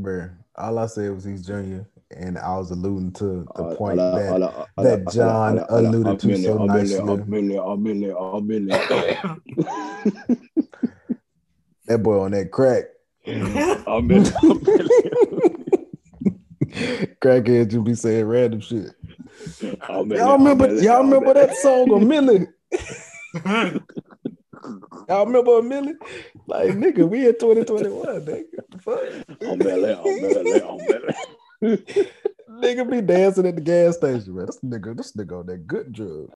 Bruh, all I said was he's junior, and I was alluding to the Uh, point ala- that ala- ala- that John ala- ala- alluded to so Amele, nicely. That boy on that crack. Amele, Amele. Crackheads you be saying random shit. Amele, Y'all remember? Y'all remember that song of Millie? Y'all remember a Millie? Like nigga, we in 2021, nigga. Fuck? Amele, Amele, Amele. Nigga be dancing at the gas station, man. This nigga, this nigga on that good drug.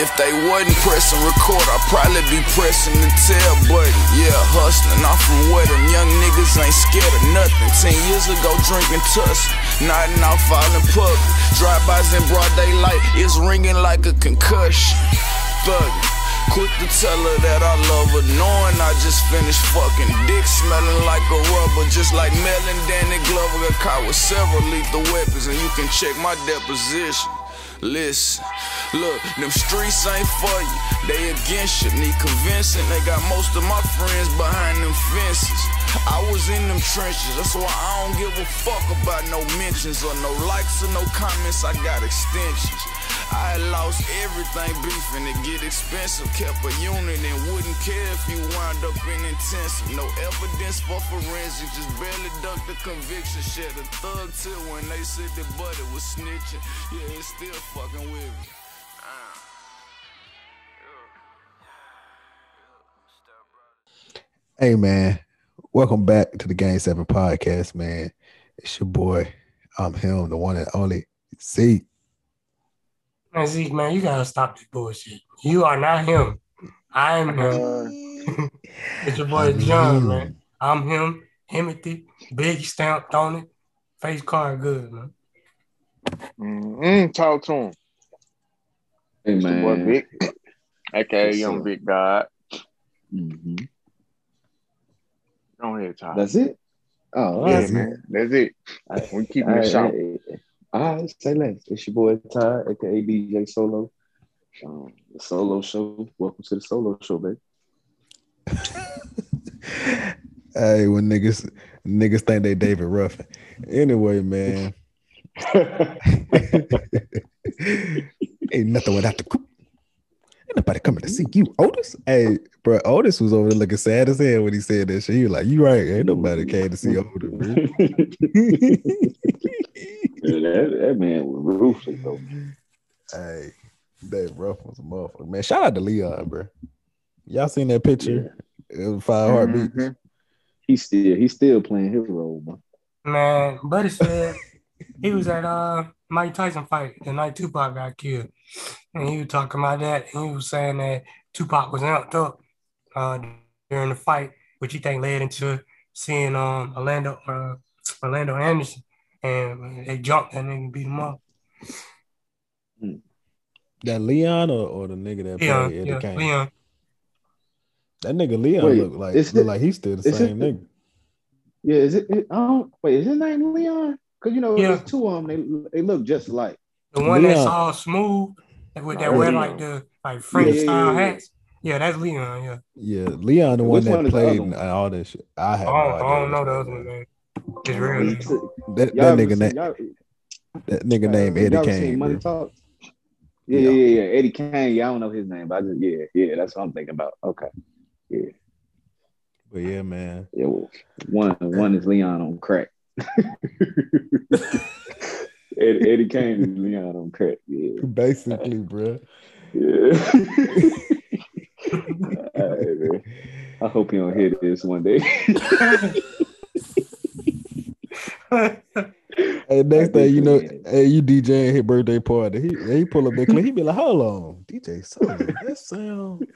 If they wasn't pressing record, I'd probably be pressing the tell button. Yeah, hustling. I'm from where them young niggas ain't scared of nothing. Ten years ago, drinking tuss, nodding out, falling pub. Drive-bys in broad daylight, it's ringing like a concussion. Thuggin'. Quick to tell her that I love her, knowing I just finished fucking. Dick smelling like a rubber, just like Mel and Danny Glover got caught with several lethal weapons, and you can check my deposition. Listen, look, them streets ain't for you, they against you. Need convincing, they got most of my friends behind them fences. I was in them trenches, that's why I don't give a fuck about no mentions or no likes or no comments. I got extensions. I lost everything beefing it get expensive. Kept a unit and wouldn't care if you wind up in intensive. No evidence for forensic, just barely ducked the conviction. Shed a thug till when they said the buddy was snitching. Yeah, it's still fucking with me. Ah. Hey man, welcome back to the Game Seven podcast, man. It's your boy. I'm him, the one and only Z. Man, Zeke, man, you gotta stop this bullshit. You are not him. I am him. it's your boy John, man. I'm him. Timothy, big stamped on it. Face card good, man. Mm, talk to him. Hey It's your boy man. Big, aka Yes, Young sir. Big God. Mhm. Go ahead, Todd. That's it. Oh, yeah, all that's right. it. man. That's it. I- We keep all it right, short. All right, say less. It's your boy Ty, aka DJ Solo. Um, the solo show. Welcome to the solo show, baby. Hey, when niggas niggas think they David Ruffin. Anyway, man. Ain't nothing without the coop. Ain't nobody coming to see you, Otis. Hey, bro, Otis was over there looking sad as hell when he said that shit. He was like, "You right? Ain't nobody came to see Otis, bro." that, that man was ruthless, though. hey, that Ruffin was a motherfucker, man. Shout out to Leon, bro. Y'all seen that picture? It was five heartbeats. Mhm. He's still he's still playing his role, man. Man, Buddy said he was at uh Mike Tyson fight the night Tupac got killed. And he was talking about that. And he was saying that Tupac was amped up uh during the fight, which he think led into seeing um Orlando uh Orlando Anderson. And they jumped that nigga and beat him up. That Leon or, or the nigga that Leon, played Eddie yeah, Kane? Leon. That nigga Leon Wait, look like is look it- like he's still the same it- nigga. Yeah, is it? it I don't wait. Is his name Leon? Because you know, Yeah. there's two of them. They they look just like The one Leon. that's all smooth with that Oh, wear Leon. like the like French Yeah, yeah, style yeah, yeah. hats. Yeah, that's Leon, yeah. Yeah, Leon the Which one that one played other and one? all that shit. I have I don't, idea. I don't know which the one other one, man. It's real. He's- That, that nigga seen- name that nigga named Eddie ever Kane. Money bro. Talk. Yeah, Yeah. yeah, yeah, yeah. Eddie Kane. Yeah, I don't know his name, but I just yeah, yeah. That's what I'm thinking about. Okay, Yeah. But yeah, man. yeah. Well, one one is Leon on crack. Eddie, Eddie Kane is Leon on crack. Yeah, Basically, bro. yeah. All right, man. I hope you don't hear this one day. Hey, next thing you know, hey, you DJing his birthday party. He he pull up that clip. He be like, "Hold on, DJ Solo, that sound."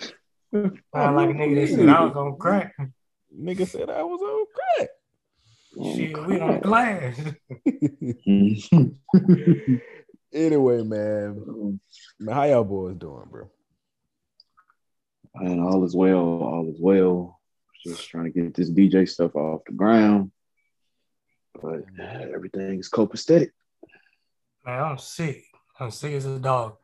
Sound like a nigga that said I was on crack. Nigga said I was on crack. Shit, we on glass. Anyway, man, man, how y'all boys doing, bro? And all is well, all is well. Just trying to get this DJ stuff off the ground. But everything is copacetic. Man, I'm sick. I'm sick as a dog.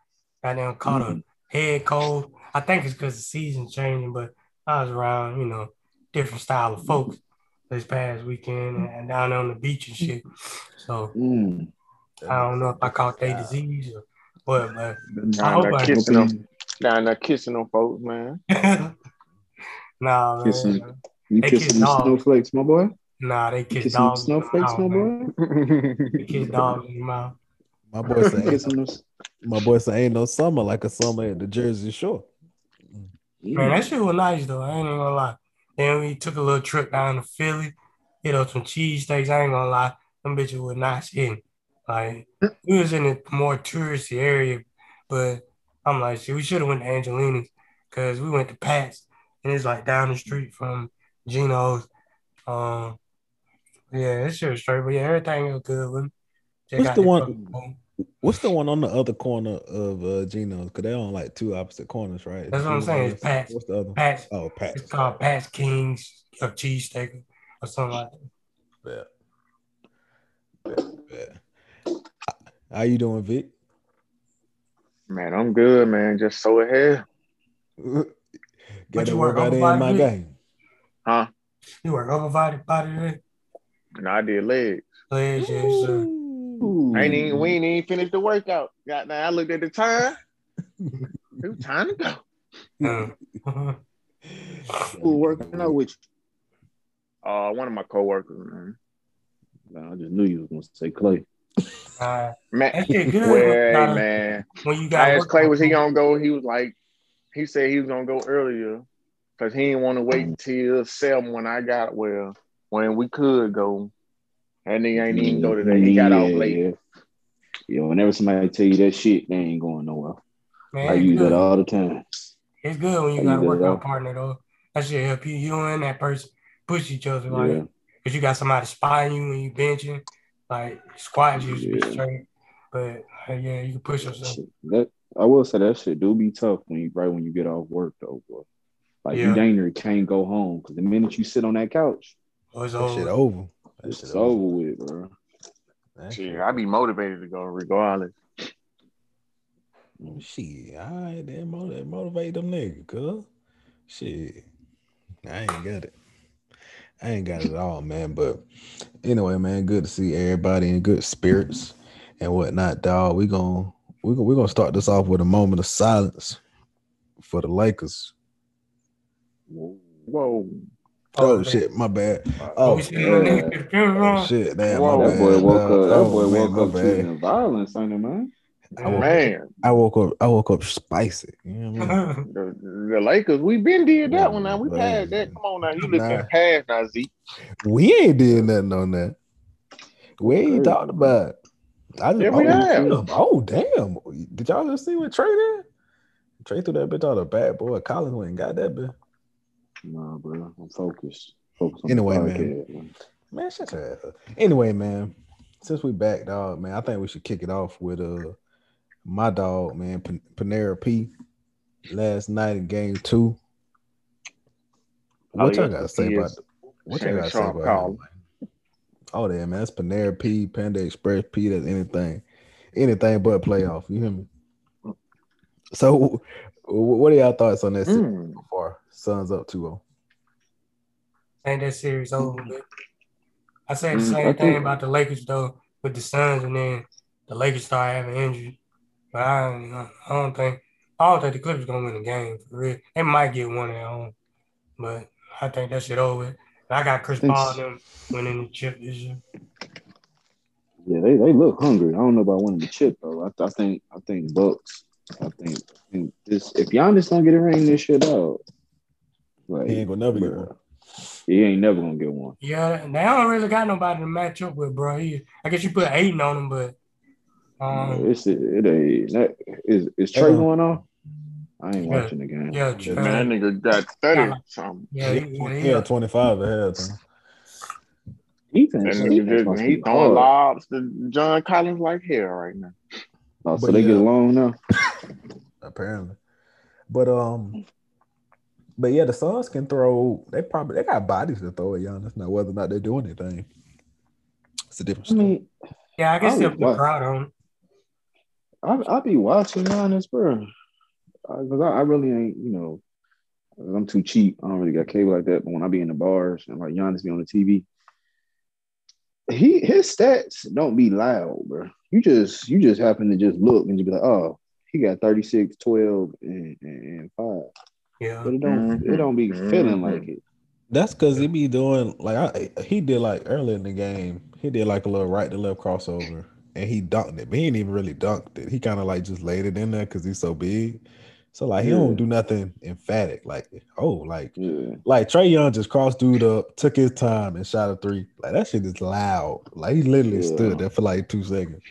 Goddamn caught Mhm. a head cold. I think it's because the season's changing, but I was around, you know, different style of folks this past weekend and, and down on the beach and shit. So Mm. I don't know if I caught their disease or what, but I hope there I- kissing them, down there kissing them folks, man. nah, man. Kissing. You They kissing kiss the snowflakes, my boy? Nah, they You kiss kissing the dogs. snowflakes, my boy? They kiss dogs in the mouth. My boy say, Kissing those. my boy say, ain't no summer like a summer at the Jersey Shore. Man, that shit was nice though. I ain't even gonna lie. Then we took a little trip down to Philly, hit up some cheesesteaks. I ain't gonna lie, them bitches were nice hitting. Like we was in a more touristy area, but I'm like, shit, we should have went to Angelina's because we went to Pat's and it's like down the street from Geno's. Um, yeah, it shit was straight, but yeah, everything was good with me. Just the one- phone. What's the one on the other corner of uh Geno's? Cause they're on like two opposite corners, right? That's what I'm saying, it's Pat's. What's the other? Pat's. Oh, Pat. It's called Pat's Kings of Cheesesteak or something like that. Yeah. Yeah. yeah. How you doing, Vic? man, I'm good, man. Just so ahead. Got What to you work work out in my Vic? game. Huh? You work over body body today? No, I did legs. Legs, yeah, sir. Ooh. I ain't even, we ain't even finished the workout. Got now. I looked at the time. It was time to go. Uh, Who working out with you? Uh, one of my coworkers, man. Nah, I just knew you was gonna say Clay. uh, Man, that shit good. well, hey, man. when you got I asked Clay, was he gonna go? He was like, he said he was gonna go earlier because he didn't want to wait until seven when I got well, when we could go. And he ain't even go today. He got off late. Yeah. Yeah, whenever somebody tell you that shit, they ain't going nowhere. Man, I use good. that all the time. It's good when you I got a workout partner though. That should help you. You and that person push each other like Yeah. Cause you got somebody spying you when you benching, like squats used to be Yeah. straight. But uh, yeah, you can push yourself. Shit, That I will say that shit do be tough when you right when you get off work though, boy. Like Yeah. you dang near can't go home because the minute you sit on that couch, Oh, it's That shit over. Over. That it's shit over with, bro. That Shit, shit I be motivated to go regardless. Shit, all right, then motivate, motivate them niggas, cuz. Shit, I ain't got it. I ain't got it at all, man. But anyway, man, good to see everybody in good spirits and whatnot, dog. We gon' we gon' we gonna start this off with a moment of silence for the Lakers. Whoa. Whoa. Oh, oh man. shit, my bad. Oh, Oh, we yeah. nigga to the funeral. oh shit, damn, Whoa. my That bad. boy woke up. That Oh, boy man, woke my up bad. choosing violence, ain't it, man? I woke, Man, I woke up. I woke up spicy. You know what I mean? the, the Lakers, we been did that Yeah, one now. We man. passed that. Come on now. You looking Nah. past now, Zeke. We ain't did nothing on that. We ain't Crazy. talked about. it. I just, Yeah, we oh, have. damn. Oh damn! Did y'all just see what Trey did? Trey threw that bitch out a bad boy. Collins went and got that bitch. Nah, bro. I'm focused. Focused on Anyway, man. man. Man, shut your ass up. Anyway, man, since we back, dog, man, I think we should kick it off with uh my dog, man, Pan- Panera P. Last night in game two. What Oh, y'all yeah, gotta say about what y'all gotta say about call. Oh, there, man. That's Panera P, Panda Express P. That's anything, anything but playoff. You hear me? So, what are y'all thoughts on that Mm. so far? Suns up oh. 2 Ain't that series over with? I said the Mm, same thing about the Lakers though with the Suns, and then the Lakers start having injuries. But I don't, I don't think I don't think the Clippers gonna win the game for real. They might get one at home, but I think that shit over. And I got Chris Think Paul s- and them winning the chip this year. Yeah, they, they look hungry. I don't know about winning the chip though. I, I think I think Bucks. I think, I think this if Giannis don't get a ring this shit out, like He ain't gonna never get one. He ain't never gonna get one. Yeah, they don't really got nobody to match up with, bro. He, I guess you put Ayton on him, but um, it's it, ain't that is is Trey Uh-uh. going off? I ain't Yeah. watching the game. yeah, Yeah, Trey- Man, that nigga got 30 Yeah. something. yeah, he, yeah, He he, had 25 ahead. Though. Defense, That defense just, he throwing lobs to John Collins like hell right now. Oh, so But they yeah. get along now. apparently. But um, but yeah, the Suns can throw. They probably they got bodies to throw at Giannis now, whether or not they're doing anything. It's a different I mean, Yeah, I can I still would put watch- crowd on. I I be watching Giannis, bro. Because I, I really ain't, you know, I'm too cheap. I don't really got cable like that. But when I be in the bars and like Giannis be on the TV, he his stats don't be loud, bro. You just you just happen to just look and you be like, oh, he got 36, 12, and, and, and five. Yeah. But it don't mm-hmm. it don't be feeling mm-hmm. like it. That's because he be doing like I, he did like early in the game. He did like a little right to left crossover, and he dunked it. But he didn't even really dunked it. He kind of like just laid it in there because he's so big. So like he Yeah. don't do nothing emphatic. Like oh, like Yeah. like Trey Young just crossed dude up, took his time, and shot a three. Like that shit is loud. Like he literally Yeah. stood there for like two seconds.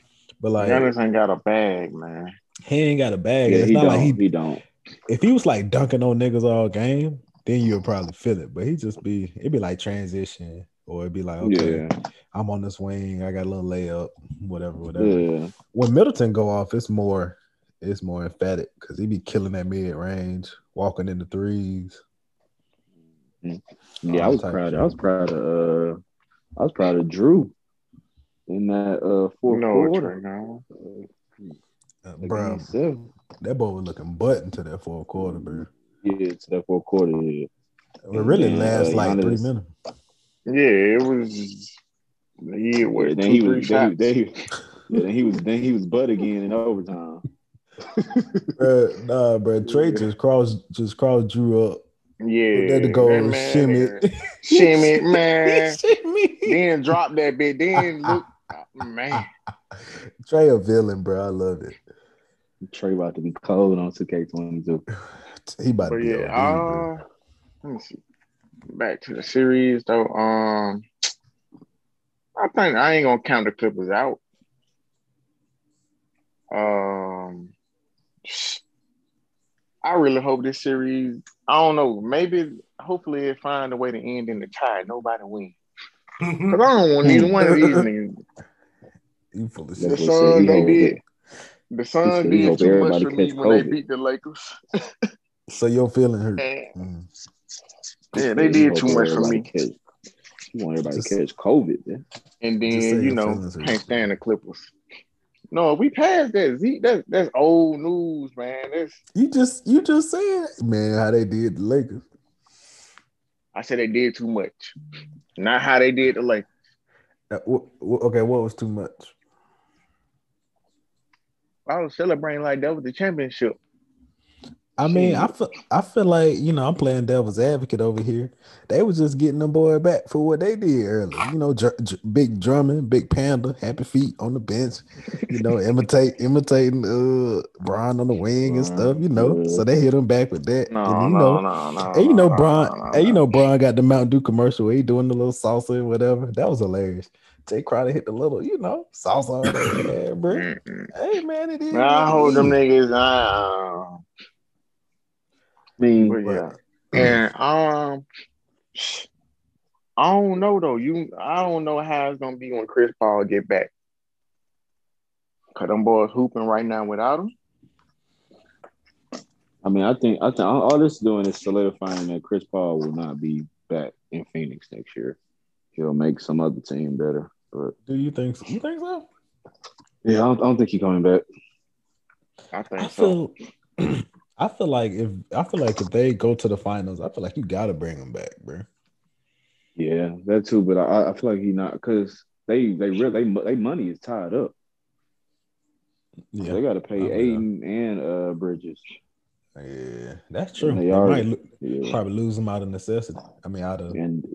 But like Giannis ain't got a bag, man. he ain't got a bag. Yeah, it's he not don't. like he he don't. If he was like dunking on niggas all game, then you'll probably feel it. But he just be it'd be like transition, or it'd be like, okay, Yeah. I'm on this wing, I got a little layup, whatever, whatever. Yeah. When Middleton go off, it's more it's more emphatic because he be killing that mid range, walking in the threes. Yeah, I was proud. shit. I was proud of. Uh, I was proud of Jrue in that uh fourth No, quarter. Trey, no. Uh, bro, seven. That boy was looking button to that fourth quarter, bro. Yeah, to that fourth quarter. Yeah. It really And, lasts uh, like three minutes. Yeah, it was. Yeah, what? then he was. Then he, then he, yeah, then he was. Then he was butt again in overtime. Bro, nah, bro. Trey just crossed just crossed Jrue up. yeah, There to go that man shimmy. there. shimmy, man. shimmy. then drop that bit. Then look, man. Trey a villain, bro. I love it. Trey about to be cold on 2K22. He about But to be yeah, uh, let me see. Back to the series though. Um, I think I ain't gonna count the Clippers out. Um, I really hope this series. I don't know. Maybe, hopefully, it find a way to end in the tie. Nobody win. Cause I don't want neither one of these niggas. You full of The That's shit. what Suns, they did. That- The he Suns said he did hope too much for me catch when they beat the Lakers. So your feeling hurt. Mm. yeah, they did hope too much for me. Catch, he want everybody Just- to catch COVID. Man. And then you know can't stand the Clippers. No, we passed that. Z, that's that's old news, man. That's You just you just said, man, how they did the Lakers. I said they did too much. Not how they did the Lakers. Uh, wh- wh- okay, what was too much? I was celebrating like that was the championship. I mean, I feel I feel like you know I'm playing devil's advocate over here. They was just getting the boy back for what they did earlier. You know, dr- dr- big drumming, big panda, happy feet on the bench. You know, imitate imitating uh Brian on the wing and stuff. You know, so they hit him back with that. No, and, you no, know, no, no. and you know, no, Brian, no, no, and you know, Brian got the Mountain Dew commercial where he doing the little salsa and whatever. That was hilarious. Jae Crowder hit the little, you know, salsa on that, yeah, bro. Hey man, it is. Man, I hold them niggas. Uh, I mean, but yeah, and um, I don't know though. You, I don't know how it's gonna be when Chris Paul get back. Cause them boys hooping right now without him. I mean, I think I think all, all this is doing is solidifying that Chris Paul will not be back in Phoenix next year. He'll make some other team better. But Do you think? So? You think so? yeah, I don't, I don't think he's coming back. I think I so. feel, I feel like if I feel like if they go to the finals, I feel like you gotta bring them back, bro. Yeah, that too. But I, I feel like he not because they they really they they money is tied up. Yeah, They got to pay I know. Ayton and uh Bridges. yeah, that's true. And They they might lo- Yeah, probably lose them out of necessity. I mean, out of and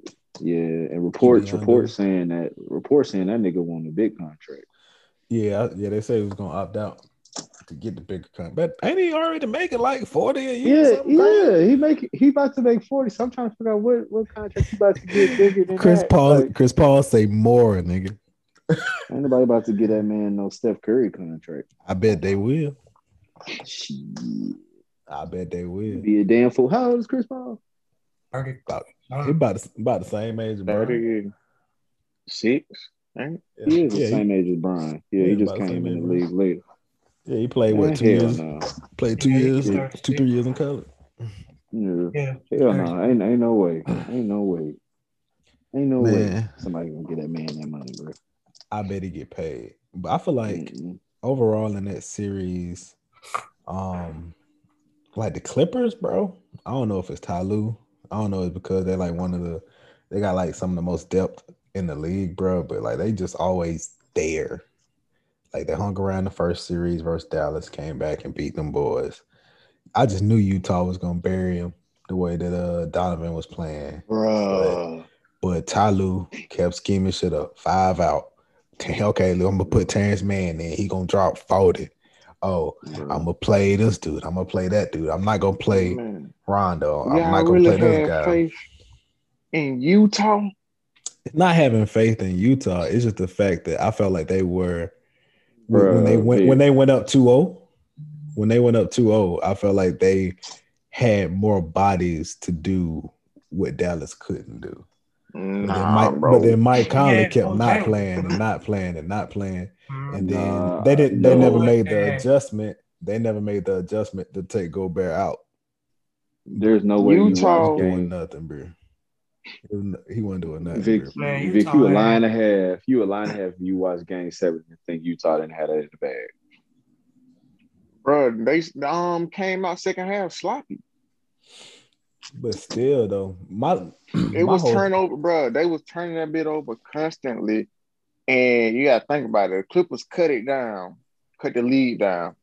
yeah, and reports reports saying that reports saying that nigga won a big contract. yeah, yeah. They say he was gonna opt out to get the bigger contract, but ain't he already making like forty a year? or Yeah, something yeah, he make he about to make forty. So I'm trying to figure out what what contract he about to get bigger than Chris that. Paul, Like, Chris Paul say more, nigga. ain't nobody about to get that man no Steph Curry contract. I bet they will. Shit, I bet they will. be a damn fool. How old is Chris Paul? Thirty. About, he about the, about the same age, bro. Thirty six. Right? He is the yeah, same age as Brian. Yeah, Yeah, he just came in the league later. yeah, he played what two years? no. Played two Yeah, years, started two three years in college. Yeah. yeah. Hell no, ain't ain't no way, ain't no way, ain't no way somebody gonna get that man that money, bro. I bet he get paid. But I feel like Mm-mm. overall in that series, um, like the Clippers, bro. I don't know if it's Ty Lue. I don't know it's because they're like one of the they got like some of the most depth in the league, bro. But like they just always there. Like they hung around the first series versus Dallas, came back and beat them boys. I just knew Utah was gonna bury him the way that uh Donovan was playing. Bro. But Lue kept scheming shit up. Five out. Okay, I'm gonna put Terance Mann in. He gonna drop 40. Oh, I'm gonna play this dude. I'm gonna play that dude. I'm not gonna play Man. Rondo. I'm Y'all not gonna really play this had guy. faith in Utah? It's not having faith in Utah. It's just the fact that I felt like they were when when they Bruh, went when they went up 2-0, when they went up 2-0, I felt like they had more bodies to do what Dallas couldn't do. But then Nah, Mike, bro. but then Mike Conley Yeah, kept not playing and not playing and not playing. Mhm. And then Nah, they didn't they no. never made the Yeah. adjustment. They never made the adjustment to take Gobert out. There's no way Utah- you watch Doing game. nothing, bro. He was- He wasn't doing nothing. Vic, bro. Man, Vic, you a line and a half. You a line and a half. You watch Game Seven and think Utah didn't have that in the bag. Bro, they um came out second half sloppy. But still, though, my It my was whole- turnover, bro. They was turning that bit over constantly. And you gotta think about it. The Clippers cut it down, cut the lead down.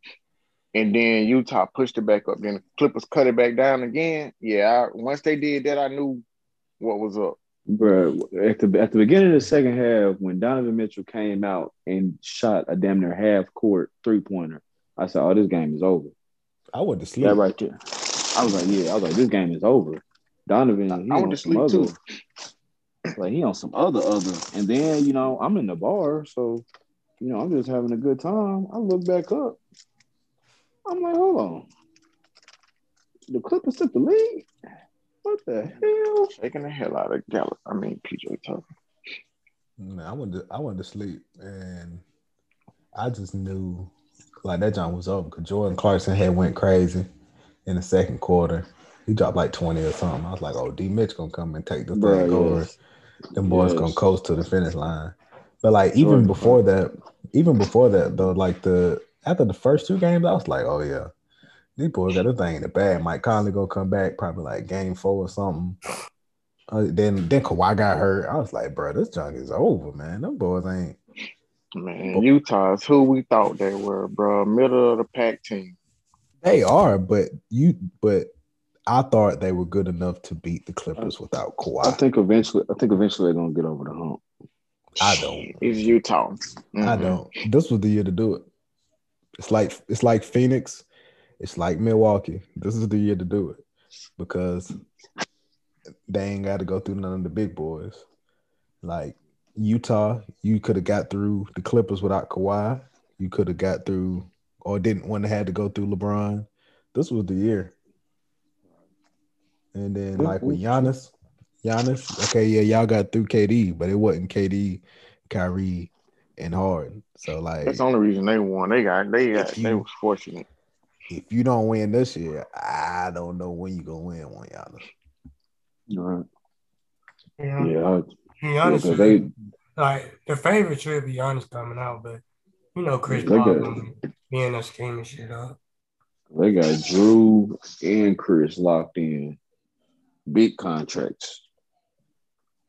And then Utah pushed it back up. Then the Clippers cut it back down again. Yeah, I, once they did that, I knew what was up. Bro, at the at the beginning of the second half, when Donovan Mitchell came out and shot a damn near half court three pointer, I said, "Oh, this game is over." I went to sleep. That right there. I was like, "Yeah," I was like, "This game is over." Donovan, he I went to some sleep, other, like he on some other other. And then you know, I'm in the bar, so you know, I'm just having a good time. I look back up. I'm like, hold on. The Clippers took the lead. What the hell? Taking the hell out of Gallup. I mean PJ Tucker. Man, I went to I went to sleep and I just knew like that John was over because Jordan Clarkson had went crazy in the second quarter. He dropped like 20 or something. I was like, oh, D Mitch gonna come and take the Bruh, thing over. yes. Them boys Yes. gonna coast to the finish line. But like even before that, even before that though, like the after the first two games, I was like, oh yeah, these boys got a thing in the bag. Mike Conley gonna come back probably like game four or something. Uh, then then Kawhi got hurt. I was like, bro, this junk is over, man. Them boys ain't. Man, Utah is who we thought they were, bro. Middle of the pack team. They are, but you, but I thought they were good enough to beat the Clippers without Kawhi. I think eventually, I think eventually they're gonna get over the hump. I don't. It's Utah. I Mhm. don't. This was the year to do it. It's like it's like Phoenix. It's like Milwaukee. This is the year to do it because they ain't got to go through none of the big boys. Like Utah, you could have got through the Clippers without Kawhi. You could have got through, or didn't want to have to go through LeBron. This was the year. And then like with Giannis, Giannis, okay, yeah, y'all got through KD, but it wasn't KD, Kyrie, and Harden. So like, That's the only reason they won. They got they got If they was fortunate. if you don't win this year, I don't know when you gonna win one, Giannis. Right. Yeah. Yeah, I, To honest, because they like the favorite should be honest coming out, but you know Chris Paul got- gonna be in that scheming shit up. they got Jrue and Chris locked in, big contracts.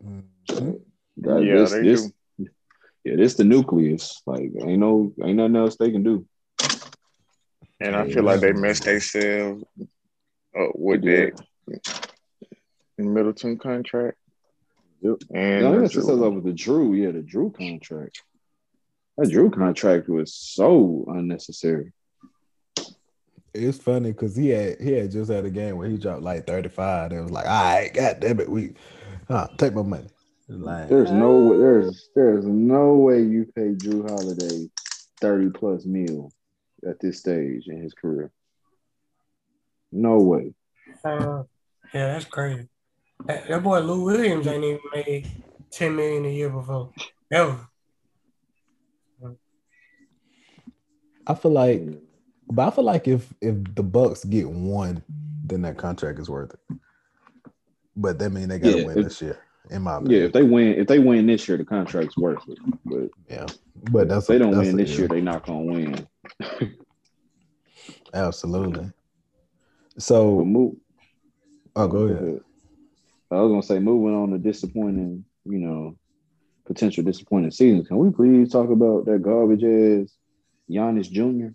Mhm. That- Yeah, this, they this, do. Yeah, this the nucleus. Like, ain't no, ain't nothing else they can do. And I Yeah, feel like they yeah. messed themselves up with Yeah. that Middleton contract. Yep. And No, the that's just Jrue. over the Jrue. Yeah, the Jrue contract. That Jrue contract was so unnecessary. It's funny because he had he had just had a game where he dropped like 35. It was like, all right, god damn it, we huh, take my money. Like, There's no, there's, there's no way you pay Jrue Holiday thirty plus mil at this stage in his career. No way. Uh, yeah, that's crazy. That, that boy Lou Williams ain't even made ten million a year before. Ever. I feel like, but I feel like if if the Bucks get one, then that contract is worth it. But that mean they gotta Yeah, win if- this year. In my opinion. Yeah, if they win, if they win this year, the contract's worth it. But yeah. But that's if they don't that's win a- this year, they not gonna win. Absolutely. But So, move. oh, go ahead. I was gonna say, moving on to disappointing, you know, potential disappointing seasons. Can we please talk about that garbage ass Giannis Jr.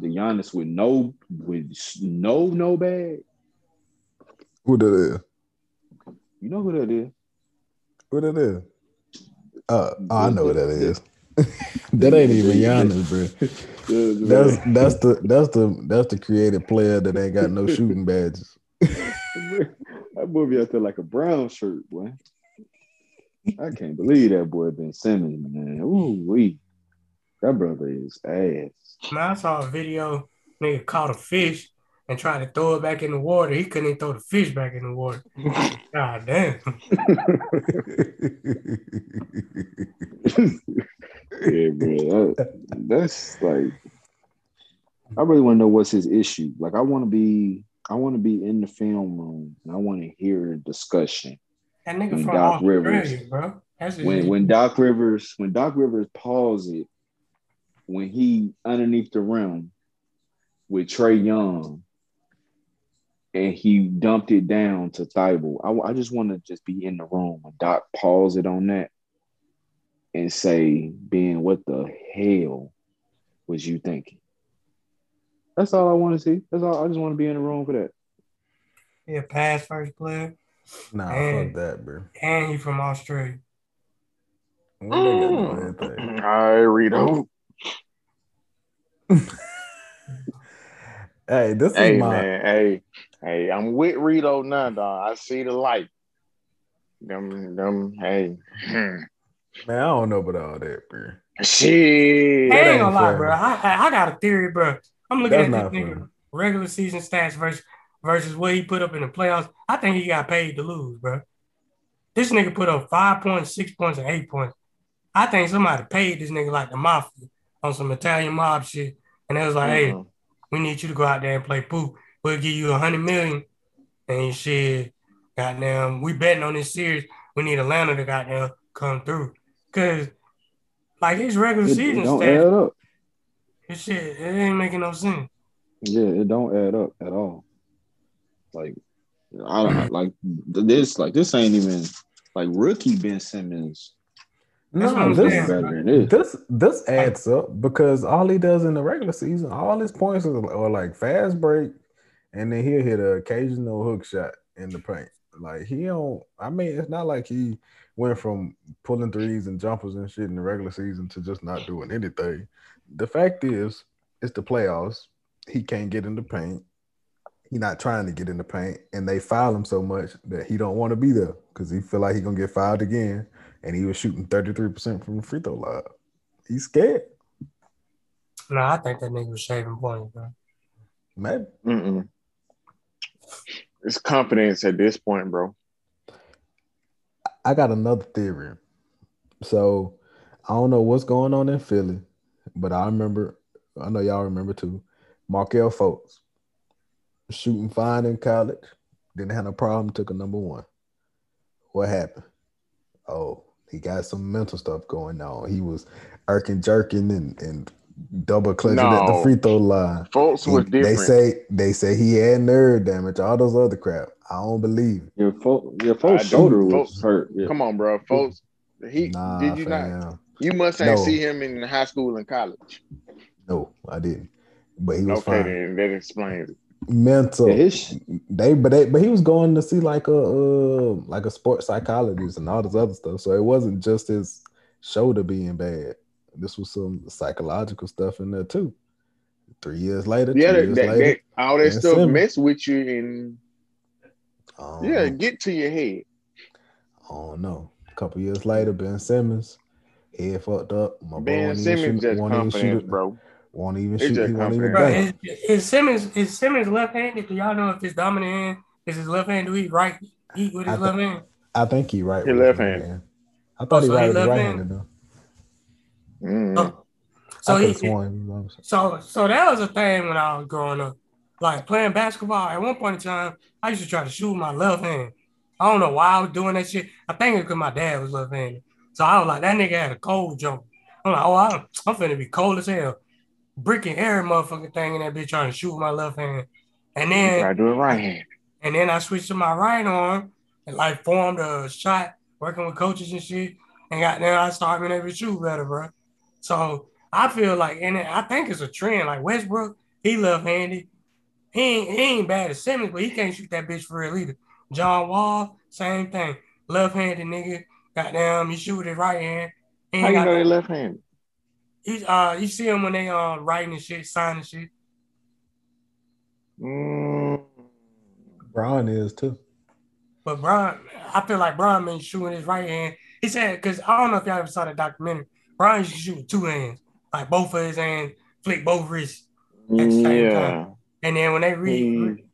The Giannis with no with no no bag. Who that is? You know who that is? Who that is? Uh, oh, I know what that is. that ain't even Giannis, bro. That's that's the that's the that's the creative player that ain't got no shooting badges. that boy be out there like a brown shirt, boy. I can't believe that boy Ben Simmons, man. Ooh wee. That brother is ass. Man, I saw a video, nigga caught a fish and tried to throw it back in the water. He couldn't even throw the fish back in the water. God damn. yeah, bro. That- that's like I really want to know what's his issue. Like I want to be I want to be in the film room and I want to hear a discussion. That nigga from Doc Rivers- bro. That's his When when Doc Rivers when Doc Rivers paused it when he underneath the rim with Trey Young and he dumped it down to Thybulle. I, I just want to just be in the room when Doc pause it on that and say, Ben, what the hell was you thinking? That's all I want to see. That's all. I just want to be in the room for that. he a pass first player, Nah, Man. fuck that, bro. and he from Australia. What they got no anything? All right, Rito. Hey, this Hey is my man, hey, hey, I'm with Rito now, dog. I see the light. Them, them, hey, man. I don't know about all that, bro. shit. I ain't ain't gonna lie, bro. I, I I got a theory, bro. I'm looking That's at not this fair. nigga regular season stats versus versus what he put up in the playoffs. I think he got paid to lose, bro. This nigga put up five points, six points, and eight points. I think somebody paid this nigga like the mafia on some Italian mob shit, and it was like, hey, Mhm. we need you to go out there and play poop. We'll give you a hundred million, and shit, goddamn, we betting on this series. We need Atlanta to goddamn come through, cause like his regular It, season it don't stats. add up. This shit, it ain't making no sense. Yeah, it don't add up at all. Like I don't like this. Like this ain't even like rookie Ben Simmons. That's No, I'm this, saying. this. this this adds up because all he does in the regular season, all his points are, are like fast break, and then he'll hit an occasional hook shot in the paint. Like he don't. I mean, it's not like he went from pulling threes and jumpers and shit in the regular season to just not doing anything. The fact is, it's the playoffs. He can't get in the paint. He not trying to get in the paint, and they foul him so much that he don't want to be there because he feel like he gonna get fouled again. And he was shooting thirty three percent from the free throw line. He's scared, No, I think that nigga was shaving points, bro. maybe. Mm-mm. It's confidence at this point, bro. I got another theory. So I don't know what's going on in Philly, but I remember, I know y'all remember too, Markelle Fultz shooting fine in college, didn't have no problem, took a number one. What happened? Oh, he got some mental stuff going on. He was irking, jerking, and, and double clutching at the No. free throw line. Fultz was different. They say they say he had nerve damage, all those other crap. I don't believe it. Your fo- your I folks' do. shoulder was Fultz- hurt. Yeah. Come on, bro. Fultz, he Nah, did you not? You must ain't No. see him in high school and college. No, I didn't. But he was Okay, fine. then that explains it. Mental. Yeah, his they but they but he was going to see like a uh, like a sports psychologist and all this other stuff. So it wasn't just his shoulder being bad. This was some psychological stuff in there too. Three years later, Yeah, that, years that, later. that all that stuff mess with you and don't yeah, get to your head. I don't know. A couple years later, Ben Simmons, head fucked up. My Ben Simmons shoot, just shoot confidence, it. bro. Won't even It's shoot. He won't even Bro, is, is Simmons is Simmons left-handed? Do y'all know if his dominant hand is his left hand? Do he right eat with his I thi- left hand? I think he right. With his left-handed. hand. I thought Oh, he so right he with his right left-handed? though. Mm. Oh, so I he sworn so so that was a thing when I was growing up. Like playing basketball, at one point in time, I used to try to shoot with my left hand. I don't know why I was doing that shit. I think it's because my dad was left handed. So I was like, that nigga had a cold jump. I'm like, oh, I'm, I'm finna be cold as hell. Bricking every motherfucking thing in that bitch trying to shoot with my left hand. And then I do it right hand. and then I switched to my right arm and like formed a shot, working with coaches and shit. And got there, I started being able to shoot better, bro. So I feel like, and I think it's a trend. Like Westbrook, he left-handed. He ain't, he ain't bad at Simmons, but he can't shoot that bitch for real either. John Wall, same thing. Left-handed nigga. Goddamn, he shoot with his right hand. He How you got know no- they left handed? He's uh you see him when they uh writing and shit, signing shit. Mm, Brian is too. But Brian, I feel like Brian been shooting his right hand. He said, because I don't know if y'all ever saw the documentary. Brian used to shoot with two hands, like both of his hands, flick both wrists. At the same yeah. time. And then when they re, He-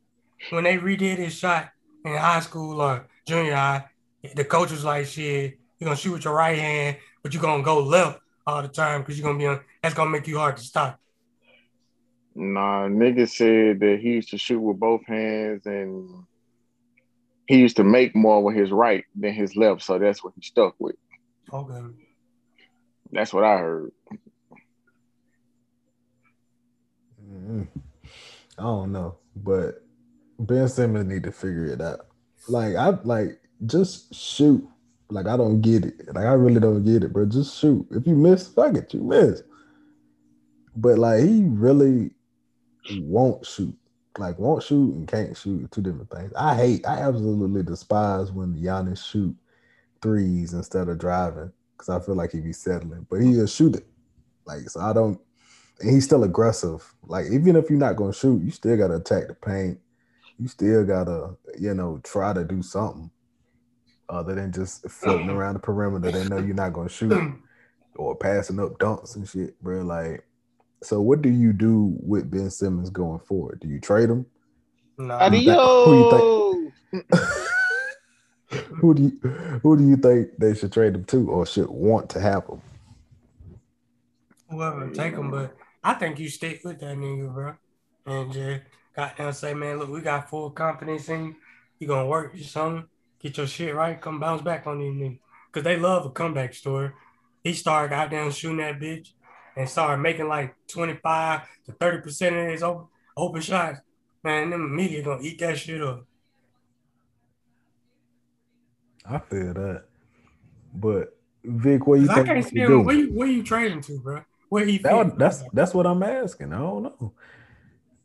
when they redid his shot in high school or junior high, the coach was like, "Shit, you're gonna shoot with your right hand, but you're gonna go left all the time because you're gonna be on. That's gonna make you hard to stop." Nah, nigga said that he used to shoot with both hands and he used to make more with his right than his left, so that's what he stuck with. Okay. That's what I heard. Mm, I don't know, but Ben Simmons need to figure it out. Like I like just shoot. Like I don't get it. Like I really don't get it, bro. Just shoot. If you miss, fuck it, you miss. But like he really won't shoot. Like won't shoot and can't shoot. Two different things. I hate. I absolutely despise when Giannis shoot threes instead of driving because I feel like he be settling. But he'll shoot it. Like so, I don't. And he's still aggressive. Like even if you're not gonna shoot, you still gotta attack the paint. You still gotta, you know, try to do something other than just floating mm-hmm. around the perimeter. They know you're not gonna shoot mm-hmm. or passing up dunks and shit, bro. Like, so what do you do with Ben Simmons going forward? Do you trade him? No. Who you Who do you who do you think they should trade him to or should want to have him? whoever take him, but I think you stick with that nigga, bro. And just got down say, man, look, we got full confidence in you. You gonna work or something, get your shit right, come bounce back on these niggas. Cause they love a comeback story. He started out down shooting that bitch and started making like 25 to 30 percent of his open, open shots. Man, them media gonna eat that shit up. I feel that. But Vic, what you 'Cause I think can't we see should him. do? Where you where you trading to, bro? Where he That that's that's what I'm asking. I don't know.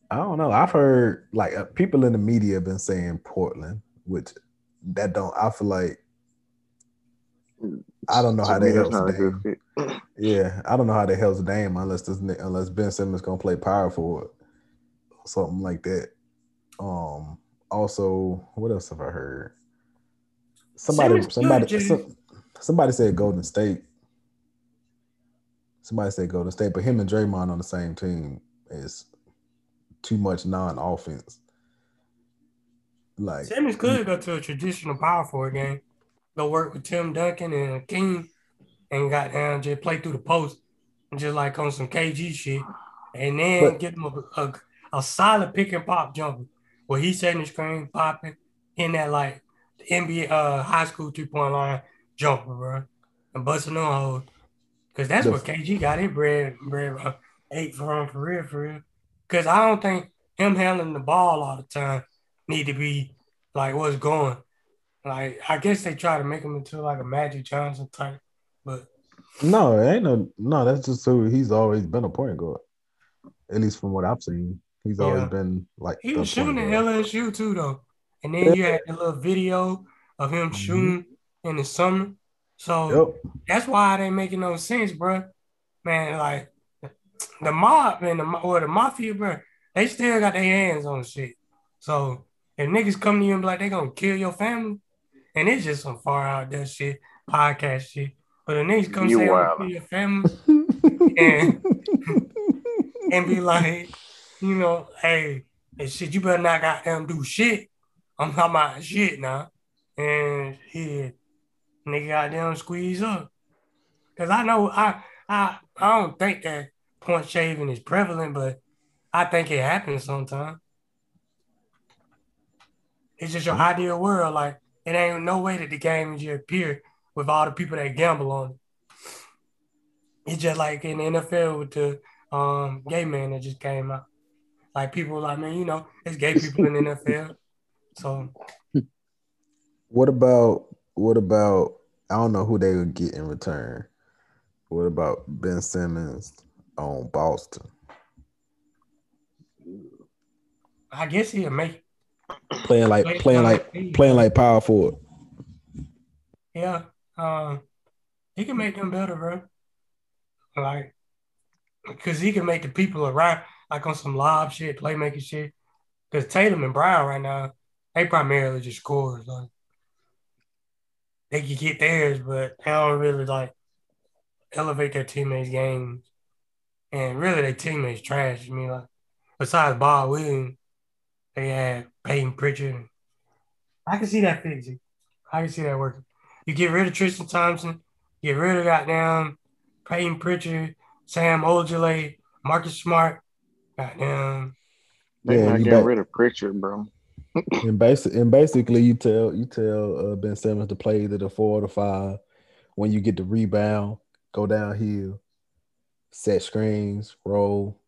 I don't know. I've heard like uh, people in the media have been saying Portland, which that don't. I feel like I don't know how To me, they that's helps not Dame. Yeah, I don't know how they helps Dame unless this ni- unless Ben Simmons gonna play power forward or something like that. Um. Also, what else have I heard? Somebody, somebody, some- somebody said Golden State. Somebody said Golden State, but him and Draymond on the same team is too much non-offense. Like, Simmons could go to a traditional power forward game, go work with Tim Duncan and King, and got down just play through the post and just like on some KG shit, and then But- get him a, a, a solid pick and pop jumper where he's setting the screen, popping in that like NBA uh high school three point line jumper, bro, and busting on holes. Cause that's The- what KG got his bread bread uh, ate from for real, for real. Cause I don't think him handling the ball all the time need to be like what's going. Like I guess they try to make him into like a Magic Johnson type, but no, it ain't no, no. That's just who he's always been a point guard. At least from what I've seen, he's always been like he was shooting at. LSU too though. And then you had the little video of him Mhm. shooting in the summer. So Yep. that's why it ain't making no sense, bro. Man, like the mob and the or the mafia, bro, they still got their hands on shit. So if niggas come to you and be like they gonna kill your family, and it's just some far out that shit, podcast shit. But if niggas come You say I'm gonna wild. kill your family and and be like, you know, hey, and shit, you better not goddamn do shit. I'm talking about shit now. And shit, nigga goddamn squeeze up. Cause I know I I I don't think that point shaving is prevalent, but I think it happens sometimes. It's just your ideal world. Like it ain't no way that the game is just pure with all the people that gamble on it. It's just like in the NFL with the um, gay man that just came out. Like people were like, man, you know, it's gay people in the NFL. So What about what about I don't know who they would get in return. What about Ben Simmons on Boston? I guess he'll make Playing like Play- playing like playing like power forward. yeah. Um he can make them better, bro. Like because he can make the people around like on some live shit, playmaking shit. Because Tatum and Brown right now, they primarily just scorers. Like they can get theirs, but they don't really like elevate their teammates' games. And really, their teammates trash. I mean, like besides Bob Williams, they had Peyton Pritchard. I can see that fixing. I can see that working. You get rid of Tristan Thompson, get rid of goddamn Peyton Pritchard, Sam Ojeleye, Marcus Smart, goddamn. They Yeah, not you getting back- rid of Pritchard, bro. And basic and basically you tell you tell uh, Ben Simmons to play either the four or the five. When you get the rebound, go downhill, set screens, roll.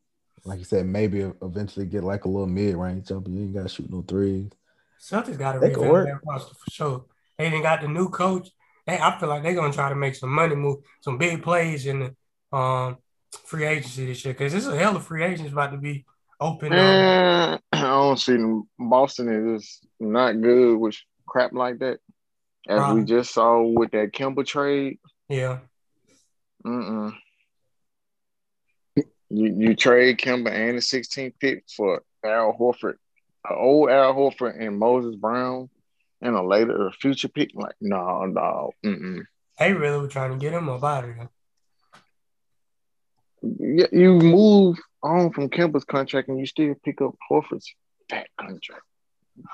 Like you said, maybe eventually get like a little mid range jumper. You ain't got to shoot no threes. Celtics got to They could revamp work. that roster for sure. They didn't got the new coach. They, I feel like they're gonna try to make some money move, some big plays in the um free agency this year because this is a hell of free agents about to be open. Um, Eh, I don't see them. Boston is not good with crap like that. As we just saw with that Kemba trade. yeah, Mm-mm. You you trade Kemba and the 16th pick for Al Horford, an old Al Horford and Moses Brown, and a later a future pick. Like no, no, mm-mm. they really were trying to get him up out of there. You, you move on from Kemba's contract and you still pick up Horford's fat contract.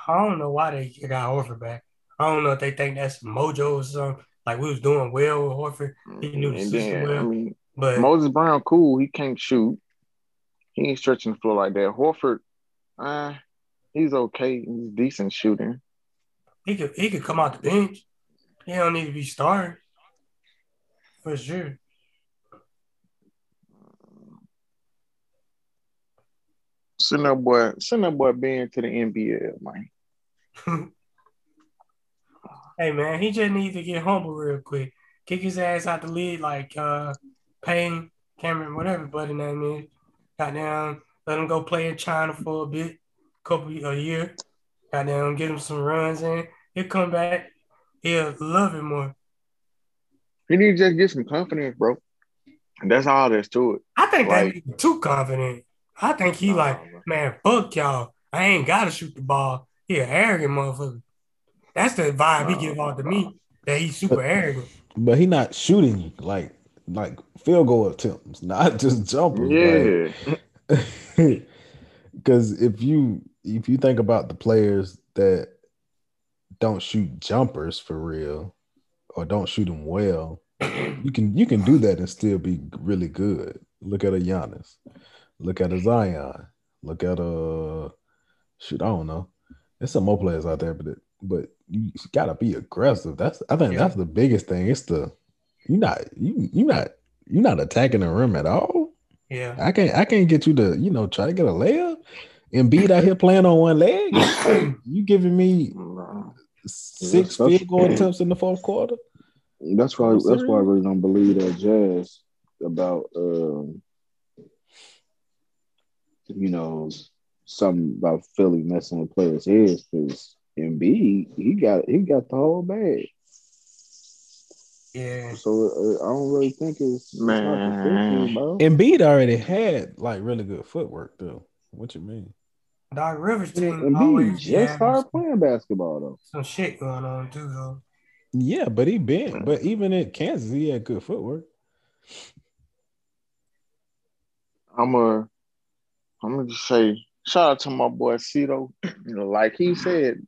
I don't know why they got Horford back. I don't know if they think that's mojo or something. Like we was doing well with Horford, He knew the mm, and system then, I well. mean, but Moses Brown, cool. He can't shoot. He ain't stretching the floor like that. Horford, uh, he's okay. He's decent shooting. he could he could come out the bench. He don't need to be starting for sure. Send that boy, send that boy Ben to the NBA, man. Hey man, he just needs to get humble real quick. Kick his ass out the league like uh Payne, Cameron, whatever buddy name is. Goddamn, let him go play in China for a bit, couple a year. Goddamn, get him some runs in. He'll come back. He'll love it more. He need to just get some confidence, bro. And that's all there's to it. I think Right. that too confident. I think he Nah, like, man, fuck y'all. I ain't gotta shoot the ball. He an arrogant motherfucker. That's the vibe he give off to nah. me. That he's super arrogant. But he not shooting like like field goal attempts, not just jumpers. Yeah. Because if you if you think about the players that don't shoot jumpers for real or don't shoot them well, you can you can do that and still be really good. Look at a Giannis. Look at a Zion. Look at a shoot. I don't know. There's some more players out there, but it, but you gotta be aggressive. That's I think Yeah. that's the biggest thing. It's the you not you you not you not attacking the rim at all. Yeah. I can't I can't get you to, you know, try to get a layup. And beat out here playing on one leg. you giving me six that's- field goal attempts in the fourth quarter? That's why. I'm That's why I really don't believe that jazz about, um, you know, something about Philly messing with players' heads because Embiid, he got he got the whole bag. Yeah. So uh, I don't really think it's, it's not the Man. fifties, bro. Embiid already had like really good footwork though. What you mean? Doc Rivers team Embiid always just just started playing basketball though. some shit going on too though. Yeah, but he been, but even at Kansas, he had good footwork. I'm a, I'm gonna just say shout out to my boy Cito. You know, like he said,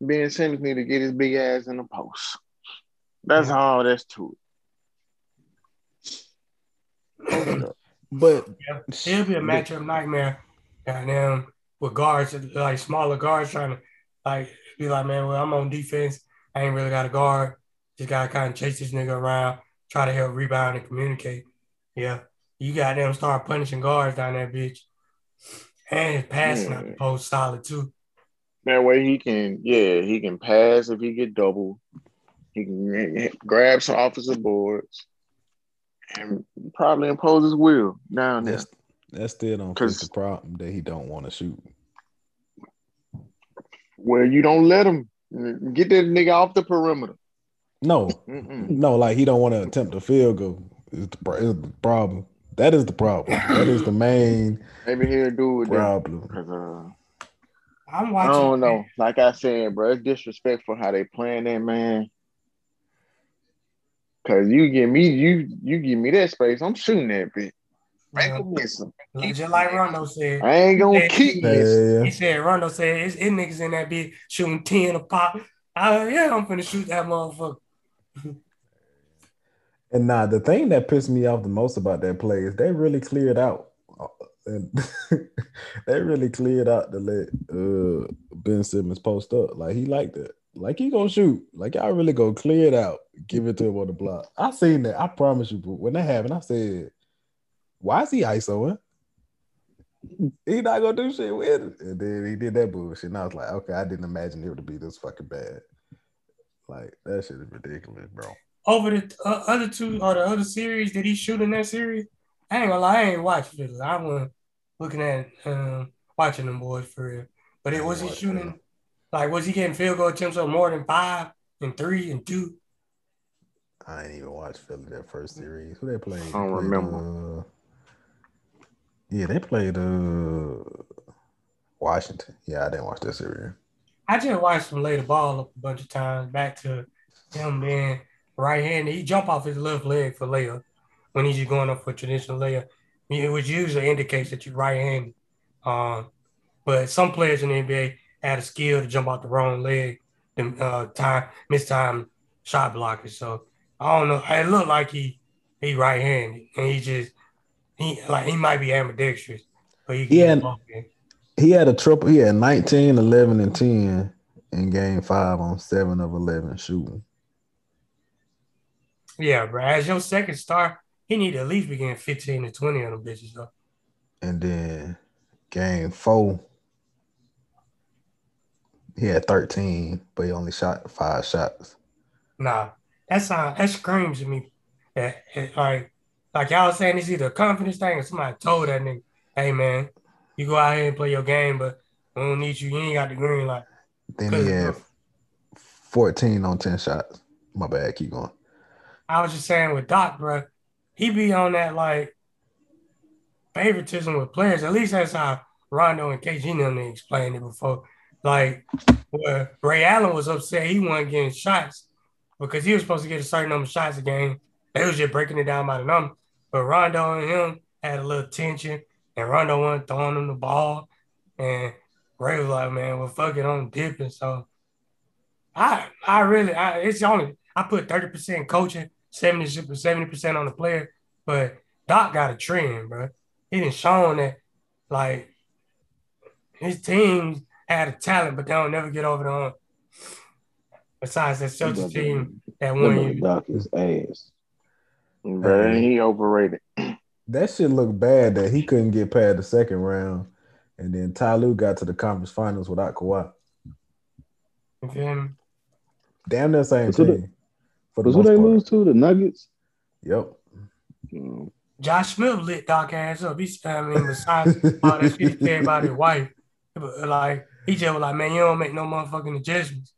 Ben Simmons need to get his big ass in the post. That's all that's to it. But Yeah. It'll be a matchup nightmare. Goddamn with guards like smaller guards trying to like be like, man, well, I'm on defense. I ain't really got a guard. Just gotta kind of chase this nigga around, try to help rebound and communicate. Yeah, you got them start punishing guards down that bitch, and his passing out the post solid too. That way he can, yeah, he can pass if he get double. He can grab some offensive boards and probably impose his will down there. That's, that still don't fix 'Cause- the problem that he don't want to shoot. Well, you don't let him get that nigga off the perimeter. No, Mm-mm. no, like he don't want to attempt a field goal. Is the, is the problem? That is the problem. That is the main Maybe he'll do it. then. problem. 'Cause, uh, I'm watching. I don't know. Like I said, bro, it's disrespectful how they playing that man. Cause you give me you you give me that space, I'm shooting that bitch. Make Yeah. him miss him. Like- Just like Rondo said. I ain't gonna Yeah. keep Yeah, missing. yeah, He said Rondo said it's it niggas in that bitch shooting 10 a pop. I, yeah, I'm finna shoot that motherfucker. And nah, the thing that pissed me off the most about that play is they really cleared out. uh, And they really cleared out to let uh, Ben Simmons post up. Like he liked it. Like he gonna shoot. Like y'all really go clear it out. Give it to him on the block. I seen that. I promise you, but when that happened, I said, "Why is he ISOing? He not gonna do shit with it." And then he did that bullshit. And I was like, "Okay, I didn't imagine it would be this fucking bad." Like that shit is ridiculous, bro. Over the uh, other two or the other series, did he shoot in that series? I ain't gonna lie, I ain't watching it. I wasn't looking at um, watching them boys for real. But it was he Watch shooting. Like was he getting field goal attempts of more than five and three and two? I ain't even watched Philly that first series. Who they played? I don't played, remember. uh, yeah, they played uh Washington. Yeah, I didn't watch that series. I just watched him lay the ball up a bunch of times back to him being right handed. He jump off his left leg for layup when he's just going up for traditional layup, it- which usually indicates that you're right handed. Um, but some players in the NBA had a skill to jump out the wrong leg, and uh, time miss time shot blockers. So I don't know. It looked like he he right handed, and he just he like he might be ambidextrous, but he can Yeah. He had a triple. He had 19, 11, and 10 in game five on seven of 11 shooting. Yeah, bro. As your second star, he need to at least be getting 15 to 20 of them bitches, though. And then game four, he had 13, but he only shot five shots. Nah, that sound that screams to me that it, like like y'all saying it's either a confidence thing or somebody told that nigga, hey man, you go out here and play your game, but we don't need you. You ain't got the green light. Then he had 14 on 10 shots. My bad. Keep going. I was just saying with Doc, bro, he be on that like favoritism with players. At least that's how Rondo and KG them explained it before. Like where Ray Allen was upset he wasn't getting shots because he was supposed to get a certain number of shots a game. They was just breaking it down by the number. But Rondo and him had a little tension, and Rondo wasn't throwing him the ball. And Ray was like, man, well, fuck it, I'm dipping. So I I really I it's only I put 30% coaching, 70 70% on the player, but Doc got a trend, bro. He didn't shown that like his team had a talent, but they don't never get over the hump. Besides that Celtics team that won That you. Doc is ass. Bro, he overrated. That shit looked bad that he couldn't get past the second round. And then Ty Lue got to the conference finals without Kawhi. You feel me? Damn near same Was who they- team. For the Was who they lose to? The Nuggets. Yep. Um, Josh Smith lit Doc ass up. He's I mean, besides all that shit he said about his wife, but, like he just was like, man, you don't make no motherfucking adjustments.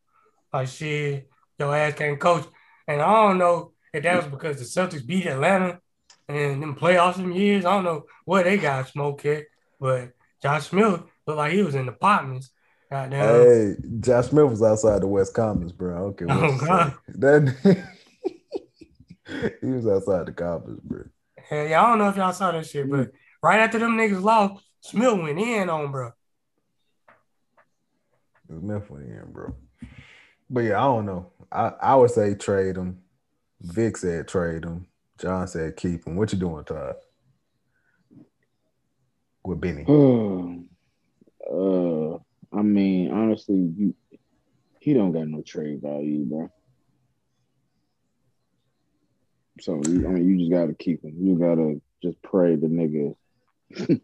Like shit, your ass can't coach. And I don't know if that was because the Celtics beat Atlanta and them playoffs some years. I don't know where they got smoke at, but Josh Smith looked like he was in the apartments. Goddamn. Hey, Josh Smith was outside the West Commons, bro. Okay, what Oh. God. That he was outside the Commons, bro. Hey, yeah, I don't know if y'all saw that shit, but right after them niggas lost, Smith went in on bro. It was meant for him, bro. But yeah, I don't know. I, I would say trade him. Vic said trade him. John said keep him. What you doing, Todd? With Benny. uh, I mean, honestly, you he don't got no trade value, bro. So I mean, you just gotta keep him. You gotta just pray the nigga.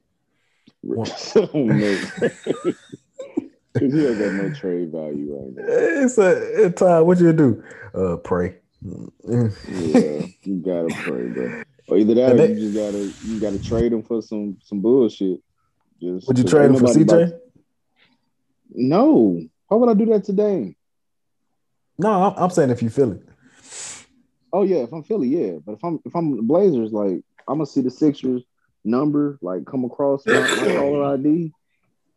Because he don't got no trade value right now. It's a it's time. What you do? Uh, pray. Yeah, you gotta pray, bro. Or either that, or they- you just gotta you gotta trade him for some some bullshit. Just Would you 'cause trade him for CJ? about- No. How would I do that today? No, I'm, I'm saying if you feel it. Oh yeah, if I'm Philly, yeah. But if I'm if I'm Blazers, like I'm gonna see the Sixers number like come across my, my caller ID.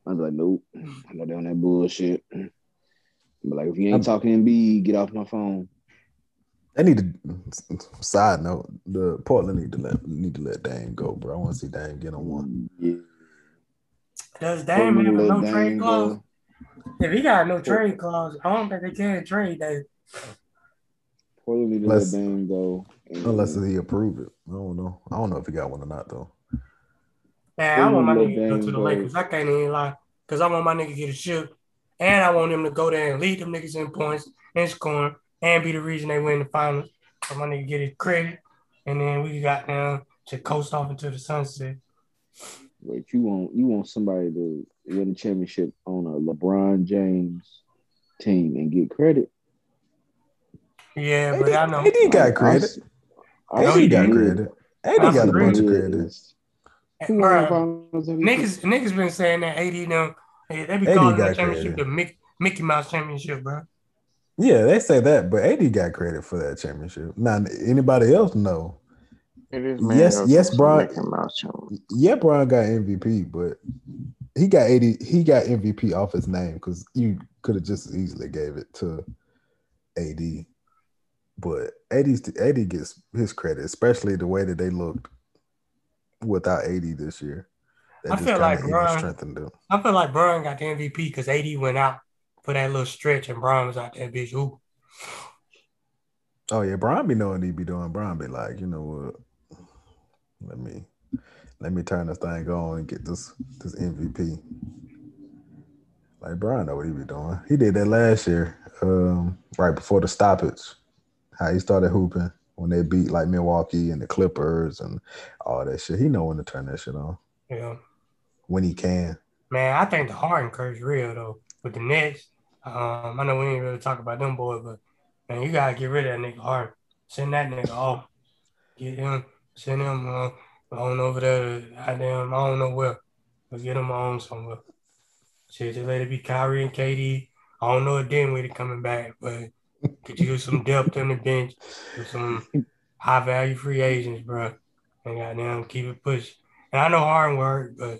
I'm like, nope, I know they on that bullshit. But like, if you ain't I'm- talking MB, get off my phone. They need to. Side note: the Portland need to let need to let Dame go, bro. I want to see Dame get on one. Yeah. Does Dame have no Dame trade go. clause? If he got no trade clause, I don't think they can trade that. Portland need to Unless- let Dame go. Unless he approve it. I don't know. I don't know if he got one or not though. Man, I want my Let nigga to go to the go. Lakers. I can't even lie. Because I want my nigga to get a ship. And I want him to go there and lead them niggas in points and scoring and be the reason they win the finals. So my nigga get his credit. And then we got down to coast off into the sunset. But you want you want somebody to win a championship on a LeBron James team and get credit. Yeah, but I know. AD got credit. I, know AD he got credit. AD got a bunch of credit. Who won the Bruh, niggas, niggas been saying that AD them, they, they be AD calling got that championship credit. the Mickey, Mickey Mouse championship, bro. Yeah, they say that, but AD got credit for that championship. Now anybody else know? It is Yes, yes, bro. Mickey Mouse. Yeah, Bron got MVP, but he got 80 he got MVP off his name because you could have just as easily gave it to AD. But AD, AD gets his credit, especially the way that they looked without AD this year. That I feel like Bron- strengthened them. I feel like Bron got the MVP because AD went out for that little stretch and Bron was out there bitch. Oh yeah, Bron be knowing he be doing. Bron be like, you know what? Let me let me turn this thing on and get this this MVP. Like Bron know what he be doing. He did that last year, um, right before the stoppage. How he started hooping when they beat like Milwaukee and the Clippers and all that shit. He know when to turn that shit on Yeah. when he can. Man, I think the Harden curse real though with the Nets. Um, I know we ain't really talk about them boys, but man, you gotta get rid of that nigga Harden. Send that nigga off. Get him, send him uh, on over there. I Goddamn, I don't know where. But get him on somewhere. Shit, just let it be Kyrie and KD. I don't know if Dinwiddie coming back, but could use some depth on the bench with some high value free agents, bro. And goddamn, keep it pushing. And I know Harden work, but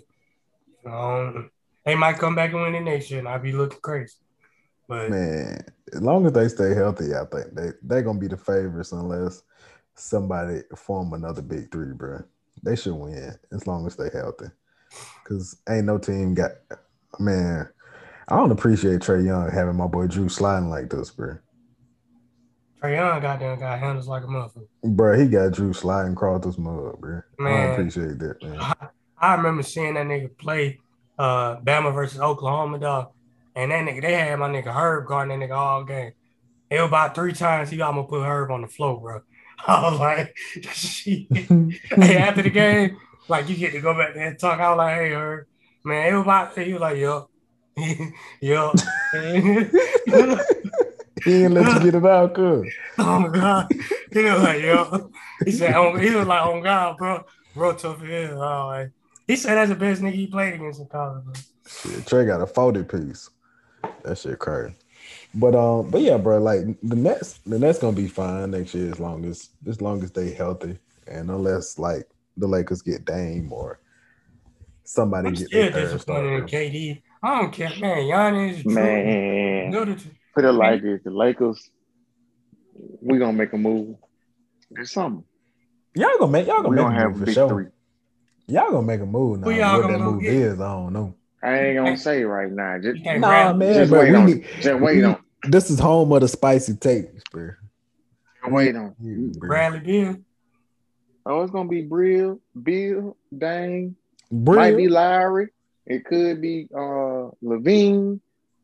they might come back and win the nation. I'd be looking crazy. But Man, as long as they stay healthy, I think they they're gonna be the favorites unless somebody form another big three, bro. They should win as long as they healthy. Cause ain't no team got man. I don't appreciate Trae Young having my boy Jrue sliding like this, bro. Trae Young goddamn got handles like a motherfucker. Bro, he got Jrue sliding across this mug, bro. I Man. don't appreciate that, man. I, I remember seeing that nigga play uh Bama versus Oklahoma, dog. And that nigga, they had my nigga Herb guarding that nigga all game. It was about three times he almost put Herb on the floor, bro. I was like, shit. hey, after the game, like you get to go back there and talk. I was like, hey, Herb, man, it was about. He was like, yo, yup. he didn't let you get it out, cuz. Oh my god. He was like, yo. He said, oh, he was like, oh god, bro. Bro tough as hell. Oh, like, he said that's the best nigga he played against in college, bro. Shit, Trae got a 40 piece. That shit crazy. But um, but yeah, bro, like the Nets, the Nets gonna be fine next year as long as as long as they healthy. And unless like the Lakers get Dame or somebody I'm get still disappointed in. KD. I don't care, man. Giannis, Jrue, Man, Middleton. Put it like this: the Lakers, we gonna make a move. There's something. Y'all gonna make y'all gonna We make gonna a have move a for big sure. three. Y'all gonna make a move now. Y'all What that move get? is, I don't know. I ain't gonna say right now. Just, Nah, rap. man, just but wait we on. need, Just wait we- on. this is home of the spicy takes, bro. Wait on. Bradley Beal. Oh, it's gonna be Brill, Beal, Dame. Bro, Might be Lowry. It could be uh LaVine.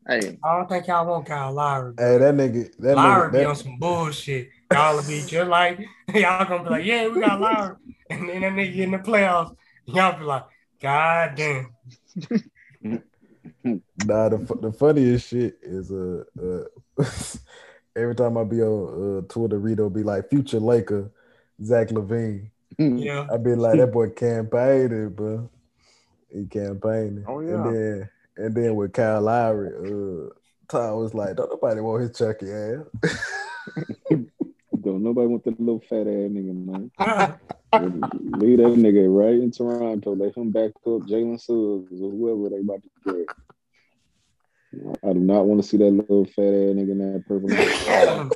Hey, I don't think y'all want Kyle Lowry. bro. Hey, that nigga, that Lowry nigga, be that, on some bullshit. Y'all will be just like y'all gonna be like, yeah, we got Lowry, and then that nigga get in the playoffs. Y'all be like, God damn. Nah, the, the funniest shit is uh, uh every time I be on uh, Twitter, Rito be like future Laker, Zach LaVine. Yeah. I be like that boy campaigning, bro. He campaigning. Oh, And yeah. then and then with Kyle Lowry, uh Tom was like, Don't nobody want his Chucky ass. Don't nobody want that little fat ass nigga, man. Leave that nigga right in Toronto. Let him back up Jalen Suggs or whoever they about to get. I do not want to see that little fat ass nigga in that purple.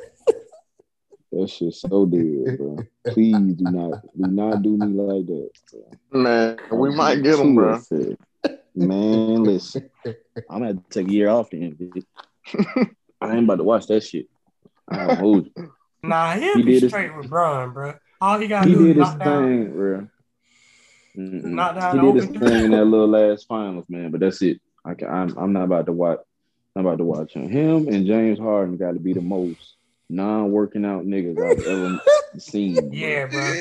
that shit so dead, bro. Please do not, do not do me like that. Bro. man, we might get him, bro. upset. Man, listen, I'm gonna take a year off then. bitch. I ain't about to watch that shit. I don't hold you. Nah, he'll He be did his- straight with Braun, bro. All he gotta He do is did his knock down. thing, bro. Mm-mm. Knock down He did his thing in that little last finals, man. But that's it. I can, I'm, I'm not about to watch. I'm about to watch him. Him and James Harden got to be the most non-working out niggas I've ever seen. bro. Yeah, bro.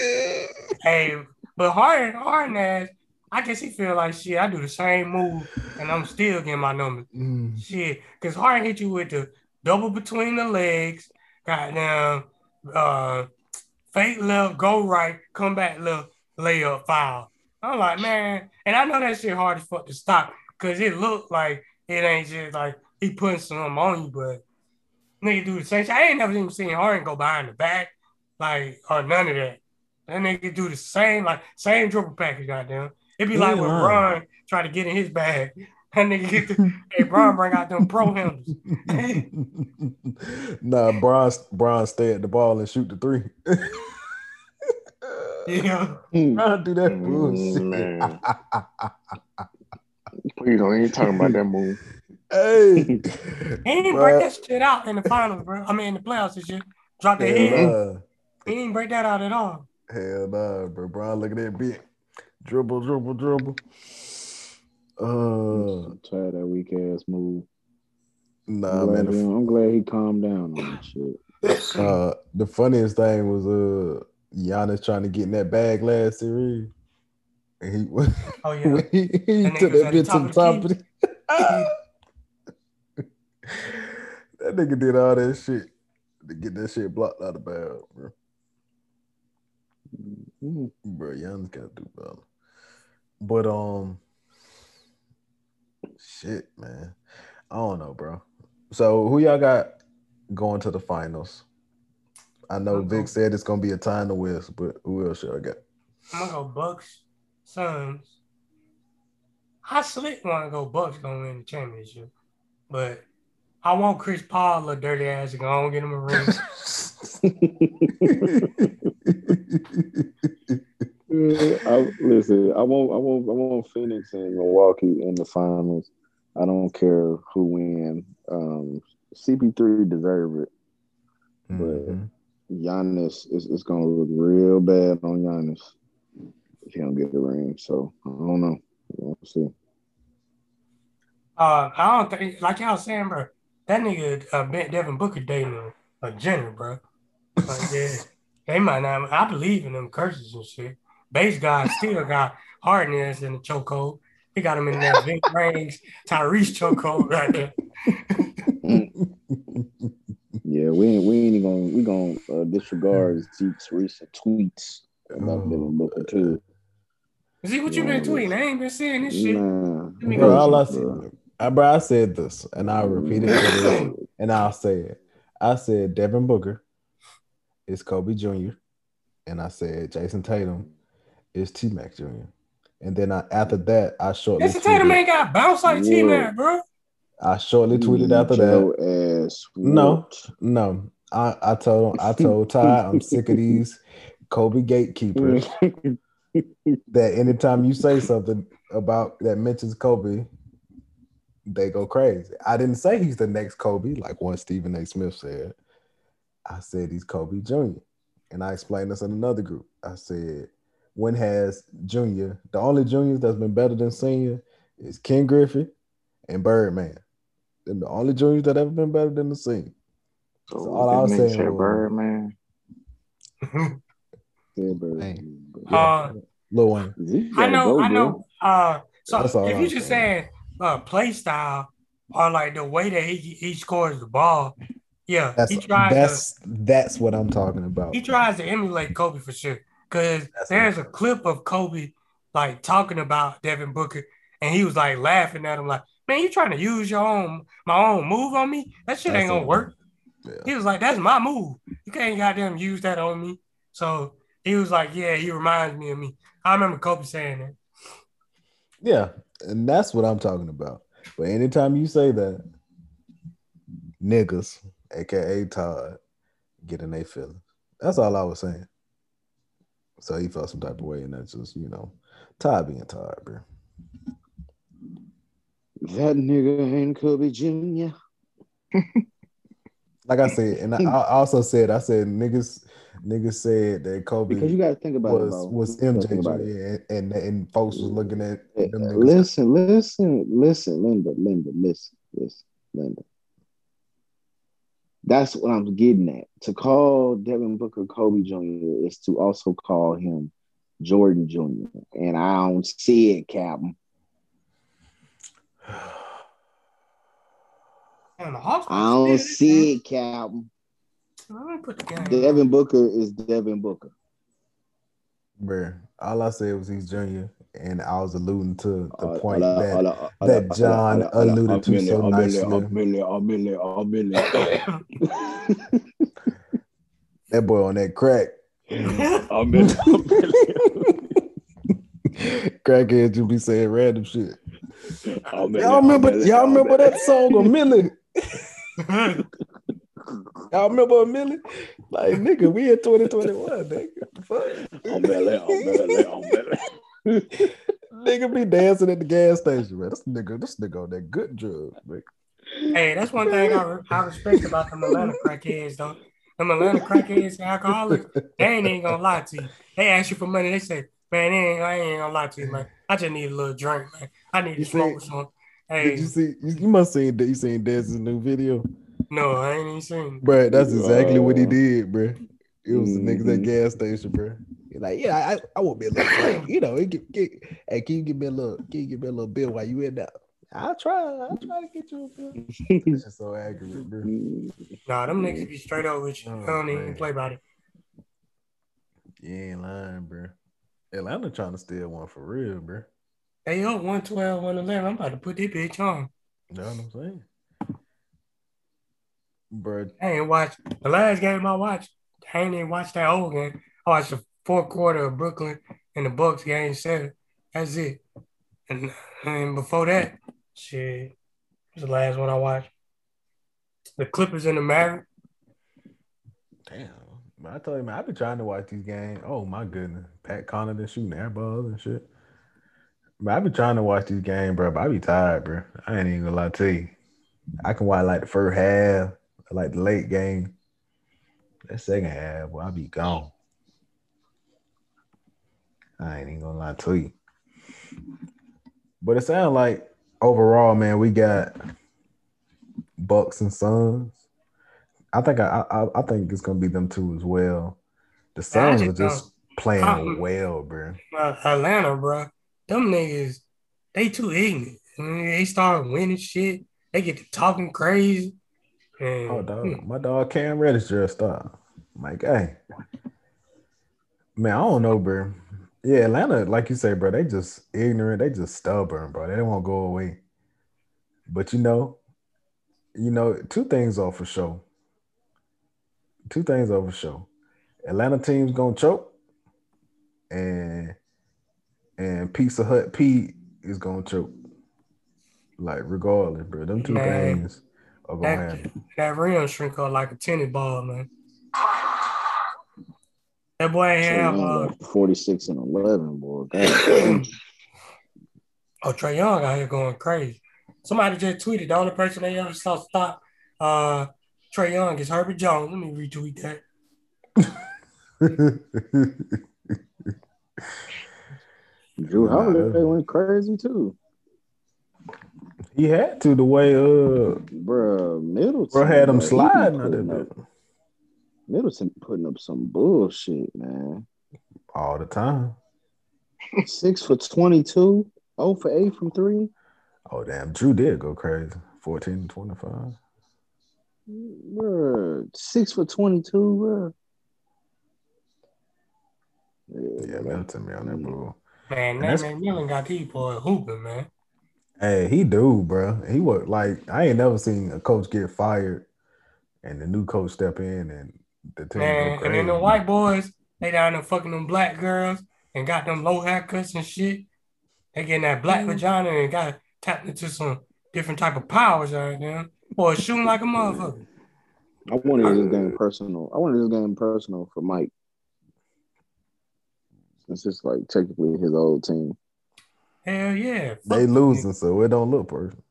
Hey, but Harden, Harden ass, I guess he feel like shit. I do the same move, and I'm still getting my numbers. Mm. Shit, because Harden hit you with the double between the legs, goddamn, uh, fake left, go right, come back left, layup, foul. I'm like, man, and I know that shit hard as fuck to stop because it looked like it ain't just like he putting something on you, but nigga do the same shit. I ain't never even seen Harden go behind the back, like, or none of that. That nigga do the same, like, same dribble package, goddamn. It'd be He like when lying. Bron try to get in his bag. That nigga get the, hey, Bron bring out them pro handles. nah, Bron, Bron stay at the ball and shoot the three. Yeah. Bron do that Mm, bullshit. man. Please don't even talk about that move. hey, He didn't Bruh. break that shit out in the finals, bro. I mean, in the playoffs and shit. Drop the head. nah. He didn't break that out at all. Hell nah, bro. Bron, look at that bit. Dribble, dribble, dribble. Uh, I'm tired that weak ass move. nah, I'm, glad man. he, The, I'm glad he calmed down on that shit. uh, the funniest thing was uh, Giannis trying to get in that bag last series. And he, Oh, yeah. when he, he That took that at the to top the of the top of the. that nigga did all that shit to get that shit blocked out of bounds, bro. Mm. Bro, Giannis gotta do better. But um, shit, man, I don't know, bro. So who y'all got going to the finals? I know Okay. Vic said it's gonna be a time to West, but who else y'all got? I'm gonna go Bucks, Suns. I slick want to go Bucks gonna win the championship, but I want Chris Paul, little dirty ass, to go on get him a ring. I, listen, I want, I want, I want Phoenix and Milwaukee in the finals. I don't care who win. Um, CP3 deserve it. Mhm. Giannis is, is going to look real bad on Giannis if he don't get the ring. So I don't know. We'll see. Uh, I don't think, like y'all saying, bro, that nigga uh, Ben- Devin Booker dating a, a Jenner, bro. Like, yeah, they might not. I believe in them curses and shit. Base guy still got hardness in the chokehold. He got him in that big range Tyrese chokehold right there. Yeah, we ain't, we ain't even going we gonna uh, disregard Zeke's recent tweets about Oh, Devin Booker too. See what you been tweeting? I ain't been seeing this shit. Nah, me Bro, go. all I bro. said, I, bro, I said this, and I'll repeat it, for and I'll say it. I said Devin Booker is Kobe Jr., and I said Jayson Tatum is T Mac Jr. And then I, after that, I shortly Jayson Tatum tweeted, ain't got bounce like T Man, bro. I shortly tweeted after that. No. No, I, I told I told Ty I'm sick of these Kobe gatekeepers. that anytime you say something about that mentions Kobe, they go crazy. I didn't say he's the next Kobe, like one Stephen A. Smith said. I said he's Kobe Jr. And I explained this in another group. I said, when has Junior, the only juniors that's been better than senior is Ken Griffey and Birdman. and the only juniors that ever been better than the scene. So So all I was this saying said was- Birdman. Yeah, bro. Dang. Uh, Lil Wayne. I know, go, I know. Uh, so That's all if I'm you just saying uh, play style or like the way that he he scores the ball, yeah, That's he tries to that's that's what I'm talking about. he tries to emulate Kobe for sure. Cause there's a clip of Kobe like talking about Devin Booker, and he was like laughing at him, like, "Man, you trying to use your own my own move on me? That shit That's ain't gonna work." Yeah. He was like, "That's my move. You can't goddamn use that on me." So he was like, "Yeah, he reminds me of me." I remember Kobe saying that. Yeah, and that's what I'm talking about. But anytime you say that, niggas, aka Todd, get in their feelings. That's all I was saying. So he felt some type of way, and that's just you know, Todd being Todd, bro. That nigga ain't Kobe Jr. Like I said, and I, I also said, I said niggas, niggas said that Kobe Because you got to think about it, was bro. was MJ about it. And, and and folks was looking at them. Listen, listen, listen, Linda, Linda, listen, listen, Linda. That's what I'm getting at. To call Devin Booker Kobe Jr. is to also call him Jordan Jr. And I don't see it, Captain. Man, the I don't see it, Captain. man. Let me put the game. Devin Booker is Devin Booker. Bruh, all I said was he's junior, and I was alluding to the point that that John alluded to so nicely. that boy on that crack. Crackheads you be saying random shit. Y'all remember y'all remember that song of Millie? Y'all remember a Millie? Like nigga, we in 2021, nigga. The Fuck. Nigga be dancing at the gas station, man. This nigga, this nigga on that good drug, man. Hey, that's one thing I, re- I respect about them Atlanta crackheads, though. Them Atlanta crackheads and alcoholics, they ain't even gonna lie to you. They ask you for money, they say, man, they ain't, I ain't gonna lie to you, man. I just need a little drink, man. I need to You smoke see- some. Did Hey, you see? You, you must seen you seen Dez's new video, no, I ain't even seen. bro. That's exactly what he Uh, did, bro. It was the niggas at mhm. gas station, bro. He like, yeah, I, I want me a little drink, you know. He get, get, hey, can you give me a little? Can you give me a little bill while you in there? I'll try. I'll try to get you a bill. That's just so accurate, bro. Nah, them niggas be straight up with you. Oh, I don't even man. play about it. You ain't lying, bro. Atlanta trying to steal one for real, bro. Hey, yo, 112, 111, I'm about to put this bitch on. You know what I'm saying? Bro, I ain't watched the last game I watched. I ain't even watched that old game. I watched the fourth quarter of Brooklyn and the Bucks game seven. That's it. And, and before that, shit, was the last one I watched. The Clippers and the Mavericks. damn. I told you, man, I've been trying to watch these games. Oh my goodness. Pat Connaughton shooting air balls and shit. I've been trying to watch these games, bro. But I be tired, bro. I ain't even gonna lie to you. I can watch like the first half, like the late game. That second half, well, I be gone. I ain't even gonna lie to you. But it sounds like overall, man, we got Bucks and Suns. I think I, I I think it's gonna be them two as well. The Suns are just playing well, bro. Uh, Atlanta, bro. Them niggas, they too ignorant. I mean, they start winning shit. They get to talking crazy. And, Oh dog, my dog Cam Reddish just stopped. I'm like, hey, man, I don't know, bro. Yeah, Atlanta, like you say, bro, they just ignorant. They just stubborn, bro. They don't want to go away. But you know, you know, two things are for sure. Two things are for sure. Atlanta team's gonna choke, and and Pizza Hut Pete is gonna choke. Like regardless, bro. Them two Man, things are gonna that, happen. that rim shrink up like a tennis ball, man. That boy ain't have uh, 46 and 11, boy. Oh Trae Young out here going crazy. Somebody just tweeted the only person they ever saw stop uh Trae Young is Herbert Jones. Let me retweet that. Jrue Nah, Holiday that- went crazy too. He had to the way uh Bruh, Middleton. bro had him bruh, he sliding out putting up- Middleton putting up some bullshit, man. all the time. Six for 22, 0 for 8 from three. Oh damn, Jrue did go crazy. 14 and 25. Bruh, six for 22, bruh. Yeah, bruh. Middleton be on that bull. Man, And that that's- McMillan got these boys hooping, man. Hey, he do, bro. He was like, I ain't never seen a coach get fired and the new coach step in and the team Man, go and then the white boys, they down there fucking them black girls and got them low haircuts and shit. They getting that black Mm. vagina and got tapped into some different type of powers out there. Boy, shooting like a motherfucker. I wanted this game personal. I wanted this game personal for Mike. Since it's like technically his old team. Hell yeah. They Fuck losing, so it don't look perfect.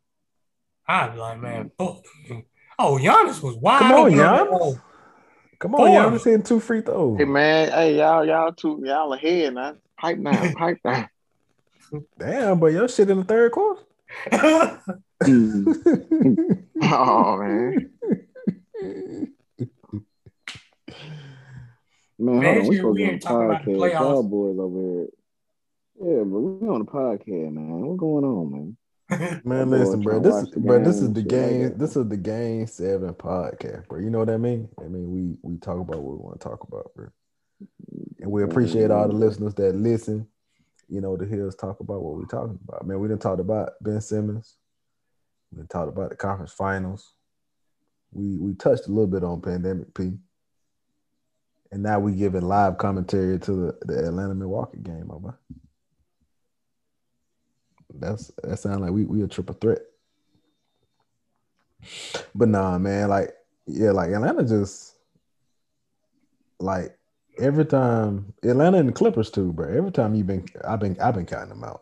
I'd be like, man, fuck. them. Oh, Giannis was wild. Come on, open Giannis. Hole. Come on, Four. y'all just hitting two free throws. Hey man, hey y'all, y'all two, y'all ahead now. Hype now, hype now. Damn, but your shit in the third quarter. Oh man, Man, Man, hold on. We shit, supposed to be on ain't talking about the podcast. playoffs. Y'all boys over here. Yeah, but we on the podcast, man. What's going on, man? Man, listen, bro. This, the bro, this is the game. This is the game seven podcast, bro. You know what I mean? I mean, we we talk about what we want to talk about, bro. And we appreciate all the listeners that listen. You know, to hear us talk about what we're talking about. Man, we didn't talk about Ben Simmons. We done talked about the conference finals. We we touched a little bit on pandemic P. And now we giving live commentary to the, the Atlanta Milwaukee game, over. That's that sounds like we we a triple threat. But nah, man, like yeah, like Atlanta just like every time Atlanta and the Clippers too, bro. Every time you've been, I've been, I've been counting them out.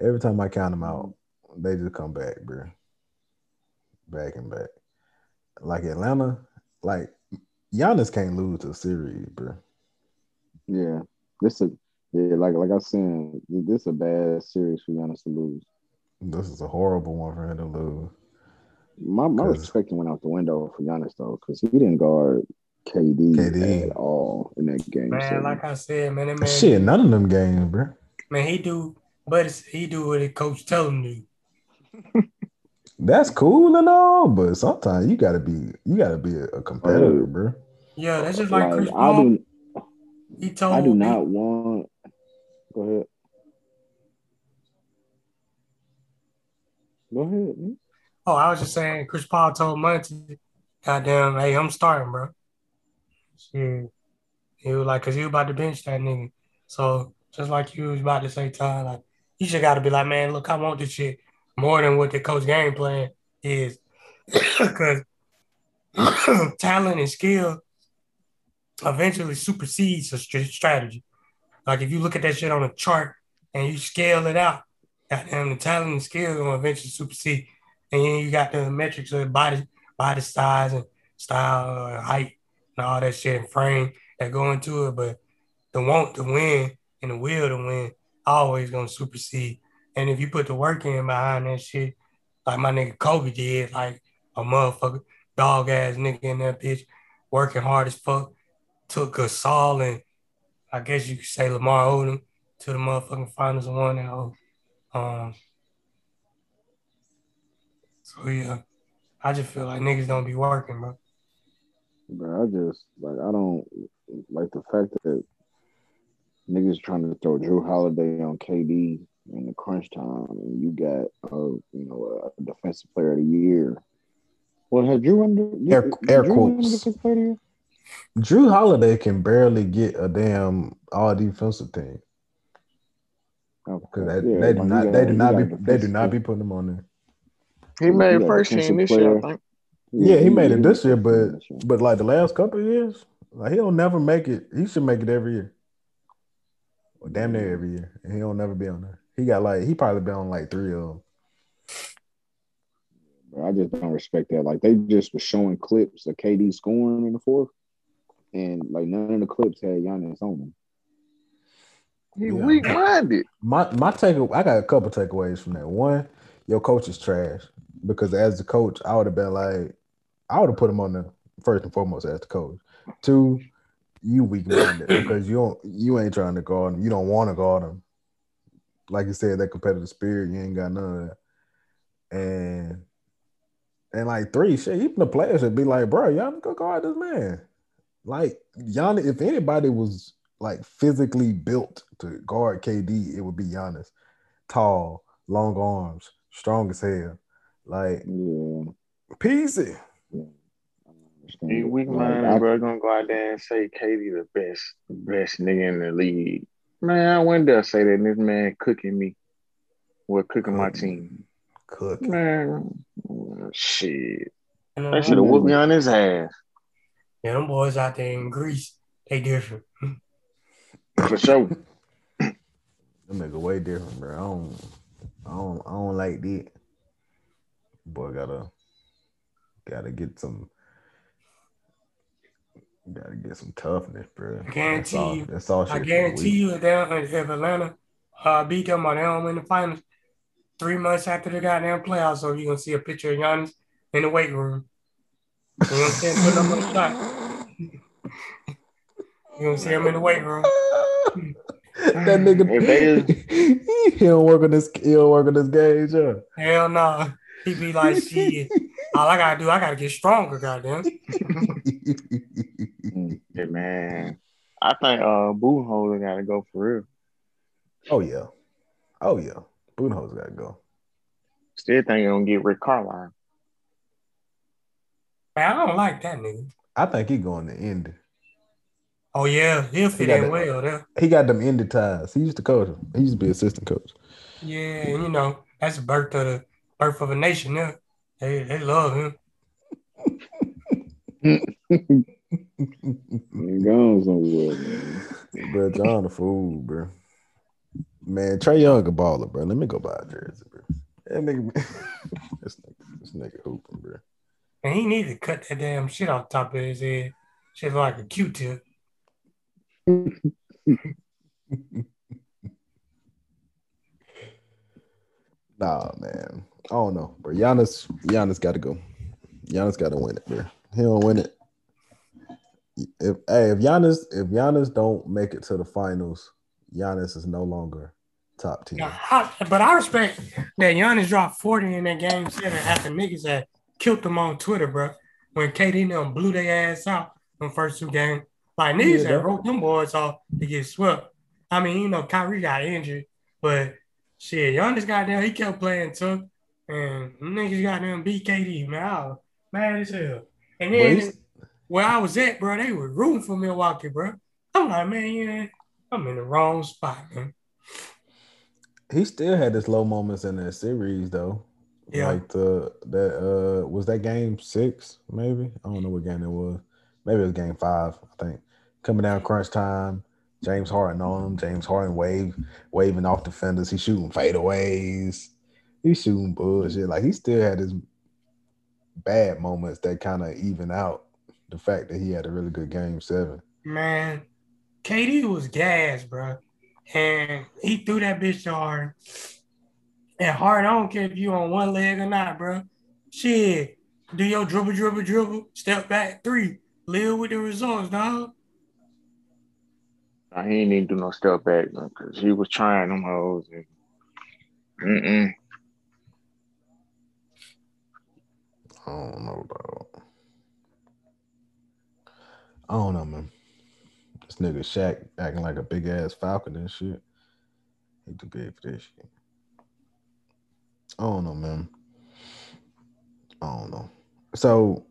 Every time I count them out, they just come back, bro. Back and back. Like Atlanta, like Giannis can't lose to a series, bro. Yeah, this a yeah, like like I said, this is a bad series for Giannis to lose. This is a horrible one for him to lose. My my 'Cause- respect went out the window for Giannis though, because he didn't guard KD, KD. at all in that game. Man, seven. like I said, man, man, Shit, none of them games, bro. man, he do, but it's, he do what the coach tell him to. do. That's cool and all, but sometimes you gotta be, you gotta be a, a competitor, bro. Yeah, that's just like Like, Chris I Paul. do He told I do me- not want. Go ahead. Go ahead. man. Oh, I was just saying, Chris Paul told Monty, "Goddamn, hey, I'm starting, bro." Shit. He was like, "Cause he was about to bench that nigga." So just like you was about to say, Ty, like you just got to be like, "Man, look, I want this shit more than what the coach game plan is," because talent and skill eventually supersedes a strategy. Like if you look at that shit on a chart and you scale it out, goddamn, the talent and skill gonna eventually supersede. And then you got the metrics of body, body size and style, uh, height, and all that shit and frame that go into it. But the want to win and the will to win always gonna supersede. And if you put the work in behind that shit, like my nigga Kobe did, like a motherfucker, dog ass nigga in that bitch, working hard as fuck, took Gasol and I guess you could say Lamar Odom to the motherfucking finals and won that whole. Um, so yeah, I just feel like niggas don't be working, bro. Bro, I just like I don't like the fact that niggas trying to throw Jrue Holiday on KD in the crunch time, and you got uh, you know a defensive player of the year. Well, has Jrue under Air- did air Drew quotes. Defensive player of the year? Jrue Holiday can barely get a damn all defensive team Okay. because they, Yeah, they do not, you they do not be, a they do not be putting them on there. he made got first team this year, I think. Yeah, he made it this year, but but like the last couple of years, like he don't never make it. He should make it every year, or damn near every year, and he don't never be on there. He got like he probably been on like three of them. I just don't respect that. Like they just were showing clips of KD scoring in the fourth, and like none of the clips had Giannis on them. He Yeah. weak minded. My my take, I got a couple takeaways from that. One, your coach is trash. Because as the coach, I would have been like, I would have put him on the first and foremost as the coach. Two, you weak minded because you don't you ain't trying to guard him. You don't want to guard him. Like you said, that competitive spirit, you ain't got none of that. And and like three, shit, even the players would be like, bro, y'all go guard this man. Like Giannis, if anybody was like physically built to guard KD, it would be Giannis. Tall, long arms, strong as hell. Like Yeah. peasy. He weak Like, mind, bro. Gonna go out there and say KD the best, the best nigga in the league. Man, I went there say that and this man cooking me. Well, cooking my team. Cook. Man, shit. You They should have whooped me on his ass. Yeah, them boys out there in Greece, they different. For sure. That nigga way different, bro. I don't, I don't, I don't like that. Boy, gotta, gotta get some, gotta get some toughness, bro. I guarantee that's all, you- That's all. Shit I for the guarantee week. you, if, they- if Atlanta uh, beat them or they don't win the finals, three months after the goddamn playoffs, so you're gonna see a picture of Giannis in the weight room. You know what I'm saying? Putting up on the shot. You gonna see him in the weight room. that nigga, If they- he don't work on this. He don't work on this gauge, huh? Hell no. He be like, shit. All I gotta do, I gotta get stronger, goddamn. Yeah, man. I think uh Budenholzer gotta go for real. oh yeah, oh yeah. Boonho's gotta go. Still think you're gonna get Rick Carlisle. Man, I don't like that nigga. I think he going to Indy. Oh yeah, he'll fit got in that- well there. He got them Indy ties. He used to coach him. He used to be assistant coach. Yeah, and you know, that's the birth of the birth of a nation there. They they love him. Ain't gone somewhere, man. bro, John a fool, bro. Man, Trae Young a baller, bro. Let me go buy a jersey, bro. That nigga, this nigga, this nigga hooping, bro. And he need to cut that damn shit off the top of his head. Shit like a Q-tip. Nah, man. I don't know, bro. Giannis, Giannis got to go. Giannis got to win it, bro. He don't win it. If hey, if Giannis, if Giannis don't make it to the finals, Giannis is no longer top ten. Now, I- but I respect that Giannis dropped 40 in that game seven after niggas had killed them on Twitter, bro. When KD and them blew their ass out in the first two games. Like niggas Yeah, that- wrote them boys off to get swept. I mean, you know, Kyrie got injured, but shit, Giannis got there, he kept playing tough. And niggas got them beat KD, man. I was mad as hell. And then where I was at, bro, they were rooting for Milwaukee, bro. I'm like, man, yeah, I'm in the wrong spot, man. He still had his low moments in that series though. Yeah. Like the that uh was that game six, maybe? I don't know what game it was. Maybe it was game five, I think. Coming down crunch time, James Harden on him, James Harden wave waving off defenders, he's shooting fadeaways, he's shooting bullshit. Like he still had his bad moments that kind of even out the fact that he had a really good game seven. Man, KD was gas, bro. And he threw that bitch to Harden. And hard, I don't care if you on one leg or not, bro. Shit, do your dribble, dribble, dribble, step back three. Live with the results, dog. Nah, he ain't even do no step back man, because he was trying them hoes. And, mm-mm. I don't know, dog. I don't know, man. This nigga Shaq acting like a big ass falcon and shit. He too big for this shit. I don't know, man. I don't know. So,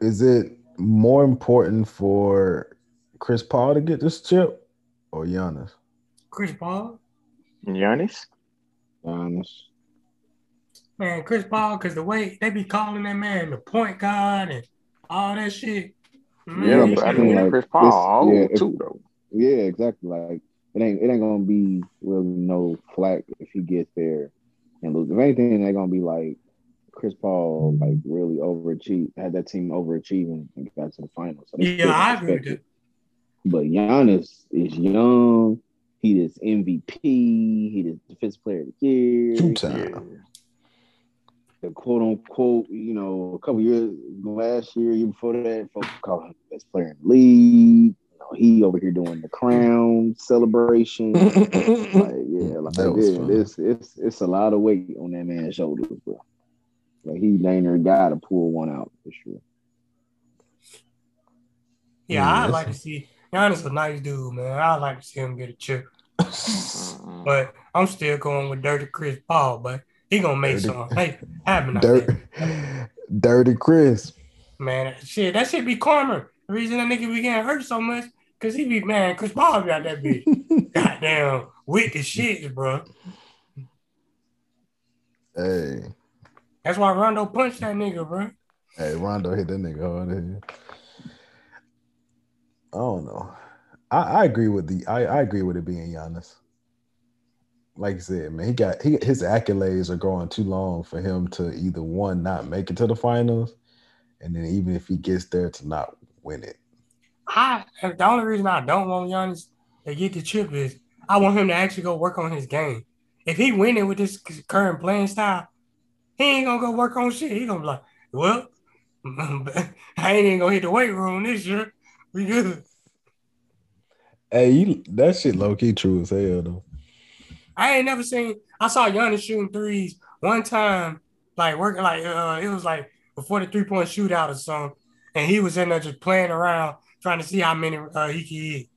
is it more important for Chris Paul to get this chip or Giannis? Chris Paul. Giannis? Honest. Man, Chris Paul, because the way they be calling that man the point guard and all that shit. Man, Yeah, Yeah, but I but mean, like, Chris Paul it's- yeah, too, though. Yeah, exactly. Like it ain't it ain't gonna be really no flack if he gets there and lose. If anything, they're gonna be like Chris Paul like really overachieved, had that team overachieving and got to the finals. So Yeah, I agree with respect it. But Giannis is young. He is MVP. He is defensive player of the year. Two time. the quote unquote, you know, a couple years last year, year before that, folks call him the best player in the league. You know, he over here doing the crown celebration. like, yeah, like That was yeah, it's it's it's a lot of weight on that man's shoulders, bro. Like he dang near got to pull one out for sure. Yeah, Yeah, I'd like to see Giannis a nice dude, man. I'd like to see him get a chip. Mm-hmm. But I'm still going with Dirty Chris Paul, but he gonna make Dirty- some. Hey, happen out Dirt, dirty Chris. Man, shit, that should be karma. The reason that nigga be getting hurt so much, cause he be man, Chris Paul got that bitch. Goddamn wicked shit, bro. Hey, That's why Rondo punched that nigga, bro. hey, Rondo hit that nigga hard. I don't know. I, I agree with the. I, I agree with it being Giannis. Like you said, man, he got he his accolades are going too long for him to either one not make it to the finals, and then even if he gets there to not win it. I the only reason I don't want Giannis to get the chip is I want him to actually go work on his game. If he winning with this current playing style, he ain't gonna go work on shit. He gonna be like, well, I ain't even gonna hit the weight room this year. We good. Hey, you, that shit low key true as hell though. I ain't never seen. I saw Giannis shooting threes one time, like working like uh, it was like before the three point shootout or something, and he was in there just playing around trying to see how many uh, he could eat.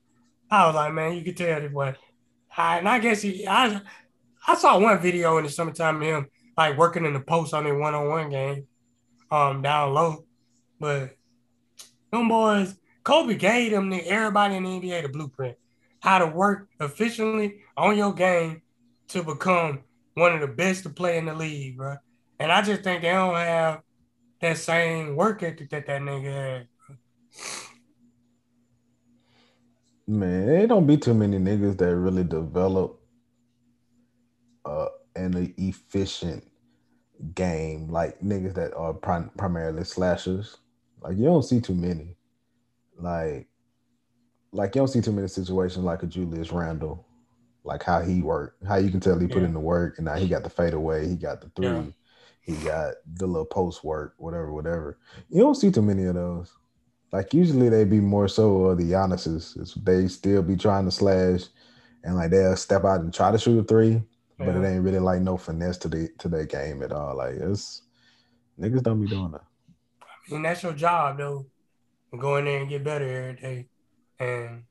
I was like, man, you could tell this boy. I, and I guess he, I, I saw one video in the summertime of him like working in the post on their one on one game, um, down low, but them boys, Kobe gave them the, everybody in the NBA the blueprint how to work efficiently on your game to become one of the best to play in the league, bro. And I just think they don't have that same work ethic that that nigga had. Man, it don't be too many niggas that really develop uh an efficient game like niggas that are prim- primarily slashers. Like you don't see too many. Like like you don't see too many situations like a Julius Randle, like how he worked, how you can tell he put Yeah. in the work, and now he got the fadeaway, he got the three, Yeah. he got the little post work, whatever, whatever. You don't see too many of those. Like usually they be more so uh, the Giannis's. It's, they still be trying to slash, and like they'll step out and try to shoot a three, but it ain't really like no finesse to the to their game at all. Like it's niggas don't be doing that. And that's your job though. Go in there and get better every day. And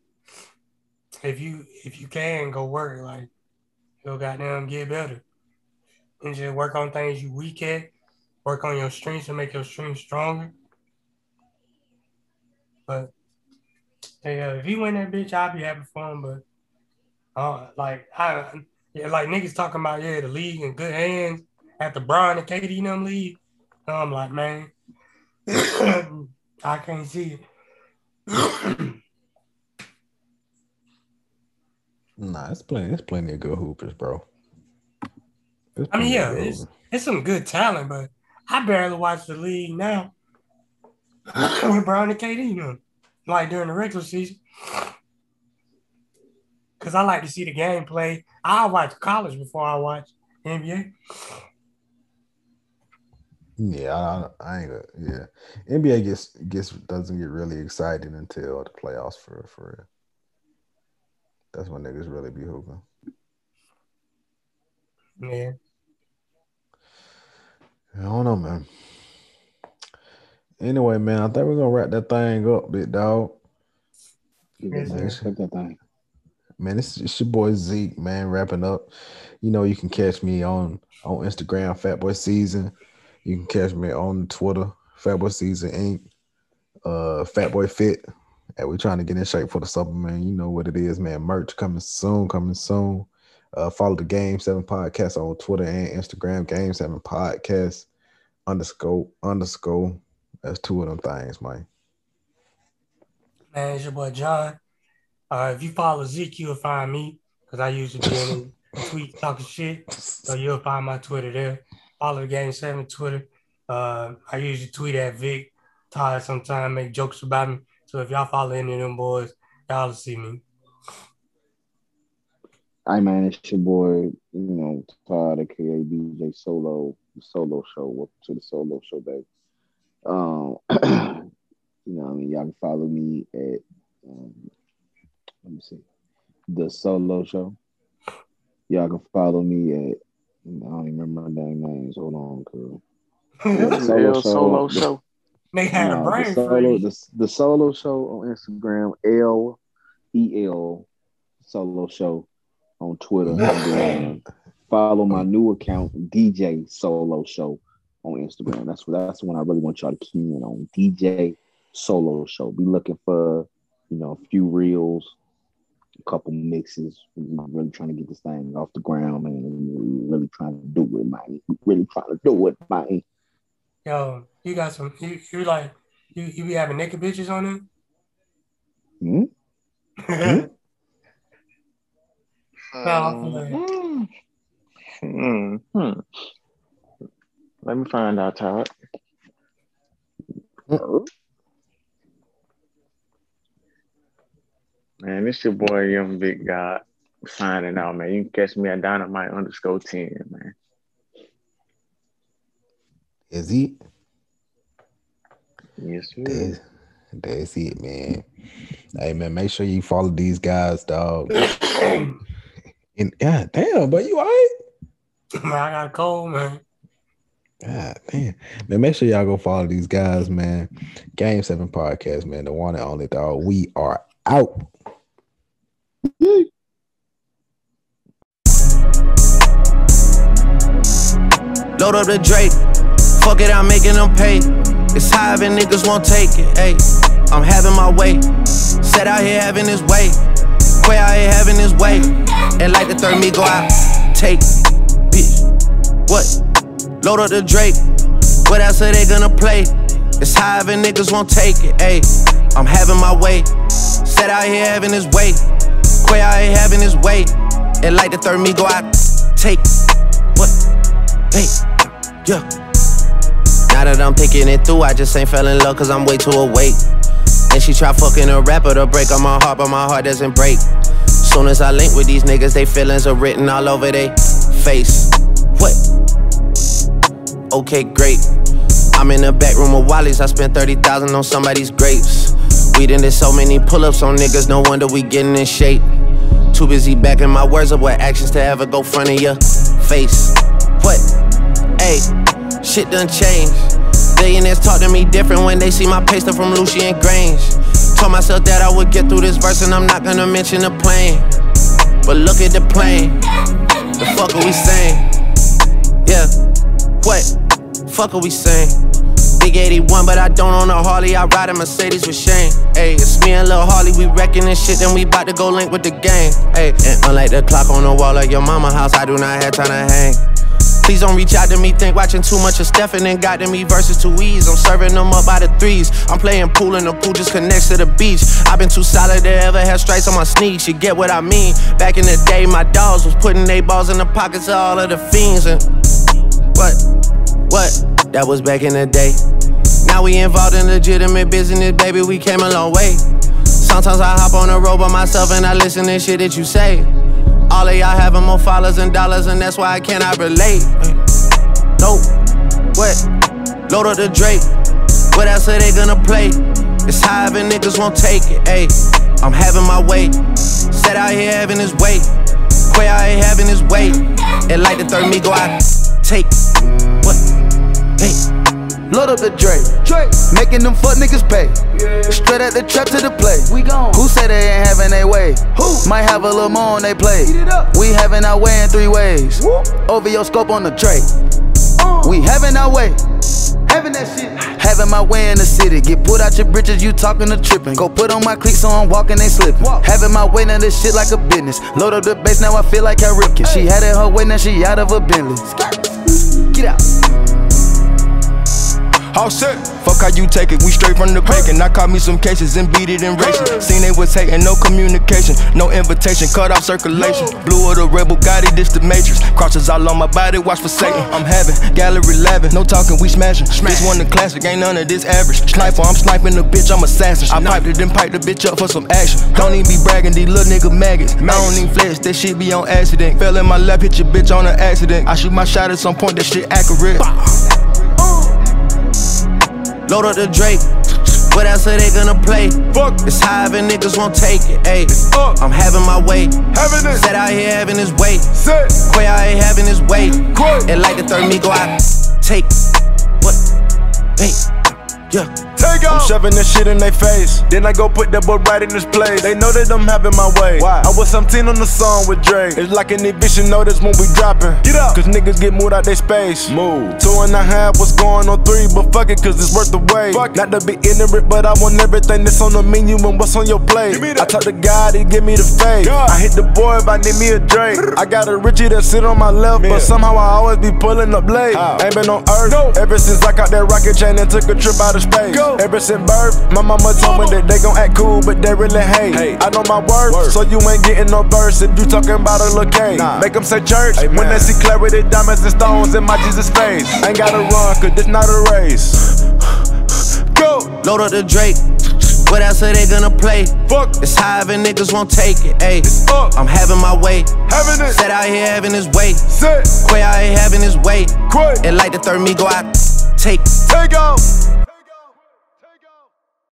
if you if you can go work, like you'll goddamn get better. And just work on things you weak at, work on your strengths and make your strengths stronger. But yeah, if he win that bitch, I'll be happy for him. But uh, like I yeah, like niggas talking about yeah, the league in good hands after Bron and KD and them leave. I'm like, man, I can't see it. Nah, it's plenty. It's plenty of good hoopers, bro. I mean, yeah, it's it's some good talent, but I barely watch the league now. With Bron and KD, like during the regular season. Cause I like to see the game play. I watch college before I watch NBA. Yeah, I, I ain't gonna. Yeah, NBA gets gets doesn't get really exciting until the playoffs for for real. That's when niggas really be hooping. Yeah. I don't know, man. Anyway, man, I think we're gonna wrap that thing up, big dog. Yes, man, that thing. Man, it's, it's your boy Zeke, man, wrapping up. You know, you can catch me on on Instagram, Fatboy Season. You can catch me on Twitter, Fatboy Season Inc. Uh, Fatboy Fit. And we're trying to get in shape for the summer, man. You know what it is, man. Merch coming soon, coming soon. Uh, follow the Game Seven Podcast on Twitter and Instagram. Game Seven Podcast underscore underscore. That's two of them things, man. Man, it's your boy John. Uh, if you follow Zeke, you'll find me because I usually be in the tweet talking shit. So you'll find my Twitter there. Follow the Game 7 Twitter. Uh, I usually tweet at Vic. Todd sometimes make jokes about me. So if y'all follow any of them boys, y'all will see me. I man, it's your boy, you know, Todd, aka DJ Solo, solo show. Welcome to the solo show, baby. Um, you know, I mean, y'all can follow me at, um, let me see, the solo show. Y'all can follow me at, I don't even remember my dang names. Hold on, cool. The Solo L show. solo show. They had a No, the solo, the, the solo show on Instagram, L E L solo show on Twitter. Follow my new account, DJ Solo Show on Instagram. That's what that's when I really want y'all to key in on DJ Solo Show. Be looking for you know a few reels, a couple mixes. We're really trying to get this thing off the ground, man. We're really trying to do it, man. We're really trying to do it, man. Yo, you got some. You, you like you, you be having naked bitches on Hmm? there? Um, No, I'm hmm, hmm. Let me find out, Todd. Man, this your boy Young Big God signing out, man. You can catch me at Dynamite underscore 10, man. Is he? Yes, sir. That's, that's it, man. Hey man, make sure you follow these guys, dog. and yeah, damn, but you all right? man, I got a cold, man. God damn. Man, make sure y'all go follow these guys, man. Game 7 Podcast, man. The one and only dog. We are out. Load up the Drake. Fuck it, I'm making them pay. It's high and niggas won't take it. Ayy, I'm having my way. Set out here having his way. Quay out here having his way. And like the third me go out. Take, bitch. What? Load up the Drake. What else are they gonna play? It's high and niggas won't take it. Ayy, I'm having my way. Set out here having his way. Quay out here having his way. And like the third me go out. Take, what? Hey, yeah. Now that I'm thinking it through, I just ain't fell in love cause I'm way too awake. And she try fucking a rapper to break on my heart, but my heart doesn't break. Soon as I link with these niggas, they feelings are written all over they face. What? Okay, great. I'm in the back room of Wally's, I spent 30,000 on somebody's grapes. We done did so many pull ups on niggas, no wonder we getting in shape. Too busy backing my words up with actions to ever go front of your face. What? Hey, shit done changed. Billionaires talk to me different when they see my paste from Lucian Grainge. Told myself that I would get through this verse and I'm not gonna mention the plane. But look at the plane. The fuck are we saying? Yeah. What? Fuck are we saying? Big 81, but I don't own a Harley. I ride a Mercedes with Shane. Ayy, it's me and Lil Harley. We wrecking this shit, then we bout to go link with the gang. Ayy, and unlike the clock on the wall of your mama house, I do not have time to hang. Please don't reach out to me, think watching too much of Stephen and got to me versus two E's. I'm serving them up by the threes. I'm playing pool and the pool just connects to the beach. I've been too solid to ever have stripes on my sneaks. You get what I mean? Back in the day, my dogs was putting they balls in the pockets of all of the fiends. And what? What? That was back in the day. Now we involved in legitimate business, baby. We came a long way. Sometimes I hop on the road by myself and I listen to shit that you say. All of y'all having more followers and dollars, and that's why I cannot relate. Nope. What? Load up the Drake. What else are they gonna play? It's high and niggas won't take it. Ayy, I'm having my way. Set out here having his way. Quay out here having his way. And like the third me go out. Take. Load up the Drake. Drake. Making them fuck niggas pay. Straight at the trap to the play. We gone. Who said they ain't having their way? Who? Might have a little more on they play. We having our way in three ways. Over your scope on the Drake. Uh. We having our way. Having that shit. Having my way in the city. Get put out your britches, you talking to tripping. Go put on my cleats so I'm walking, they slipping. Having my way, now this shit like a business. Load up the bass, now I feel like Cal Ripken. She had it her way, now she out of a Bentley. Get out. All set. Fuck how you take it, we straight from the bacon. I caught me some cases and beat it in racing. Seen they was hating, no communication, no invitation, cut off circulation. Blue of the rebel, got it, this the matrix. Crosses all on my body, watch for Satan. I'm having gallery 11, no talking, we smashing. This one the classic, ain't none of this average. Sniper, I'm sniping the bitch, I'm assassin. I piped it, then pipe the bitch up for some action. Don't even be bragging, these little nigga maggots. I don't even flex, that shit be on accident. Fell in my lap, hit your bitch on an accident. I shoot my shot at some point, that shit accurate. Load up the Drake. What else are they gonna play? Fuck. It's high and niggas won't take it. Ayy. I'm having my way. Having it. Set out here having his way. Set. Quay out here having his way. Quay. And like the third me go out. Take what? Hey, yeah. Take I'm shoving this shit in their face. Then I go put that boy right in his place. They know that I'm having my way. Why? I was 17 on the song with Dre. It's like an eviction notice when we dropping. Get up. Cause niggas get moved out their space. Move. Two and a half was going on three, but fuck it, cause it's worth the wait. Fuck. Not to be ignorant, but I want everything that's on the menu and what's on your plate. I talk to God, he give me the faith. God. I hit the boy if I need me a drink. I got a Richie that sit on my left, but somehow I always be pulling up late. Ain't been on earth no. ever since I caught that rocket chain and took a trip out of space. Go. Ever since birth, my mama told me that they gon' act cool, but they really hate. Hey. I know my worth, word. so you ain't getting no verse if you talking about a little K. Nah. Make them say church Amen. when they see clarity, diamonds and stones in my Jesus face. Ain't gotta run, cause this not a race. Go! Load up the Drake. What else are they gonna play? Fuck. It's high and niggas won't take it. Ayy, I'm having my way. Having it. Set out here having his way. Set. Quay out here having his way. Quay. And like the third me go out. Take. Take off.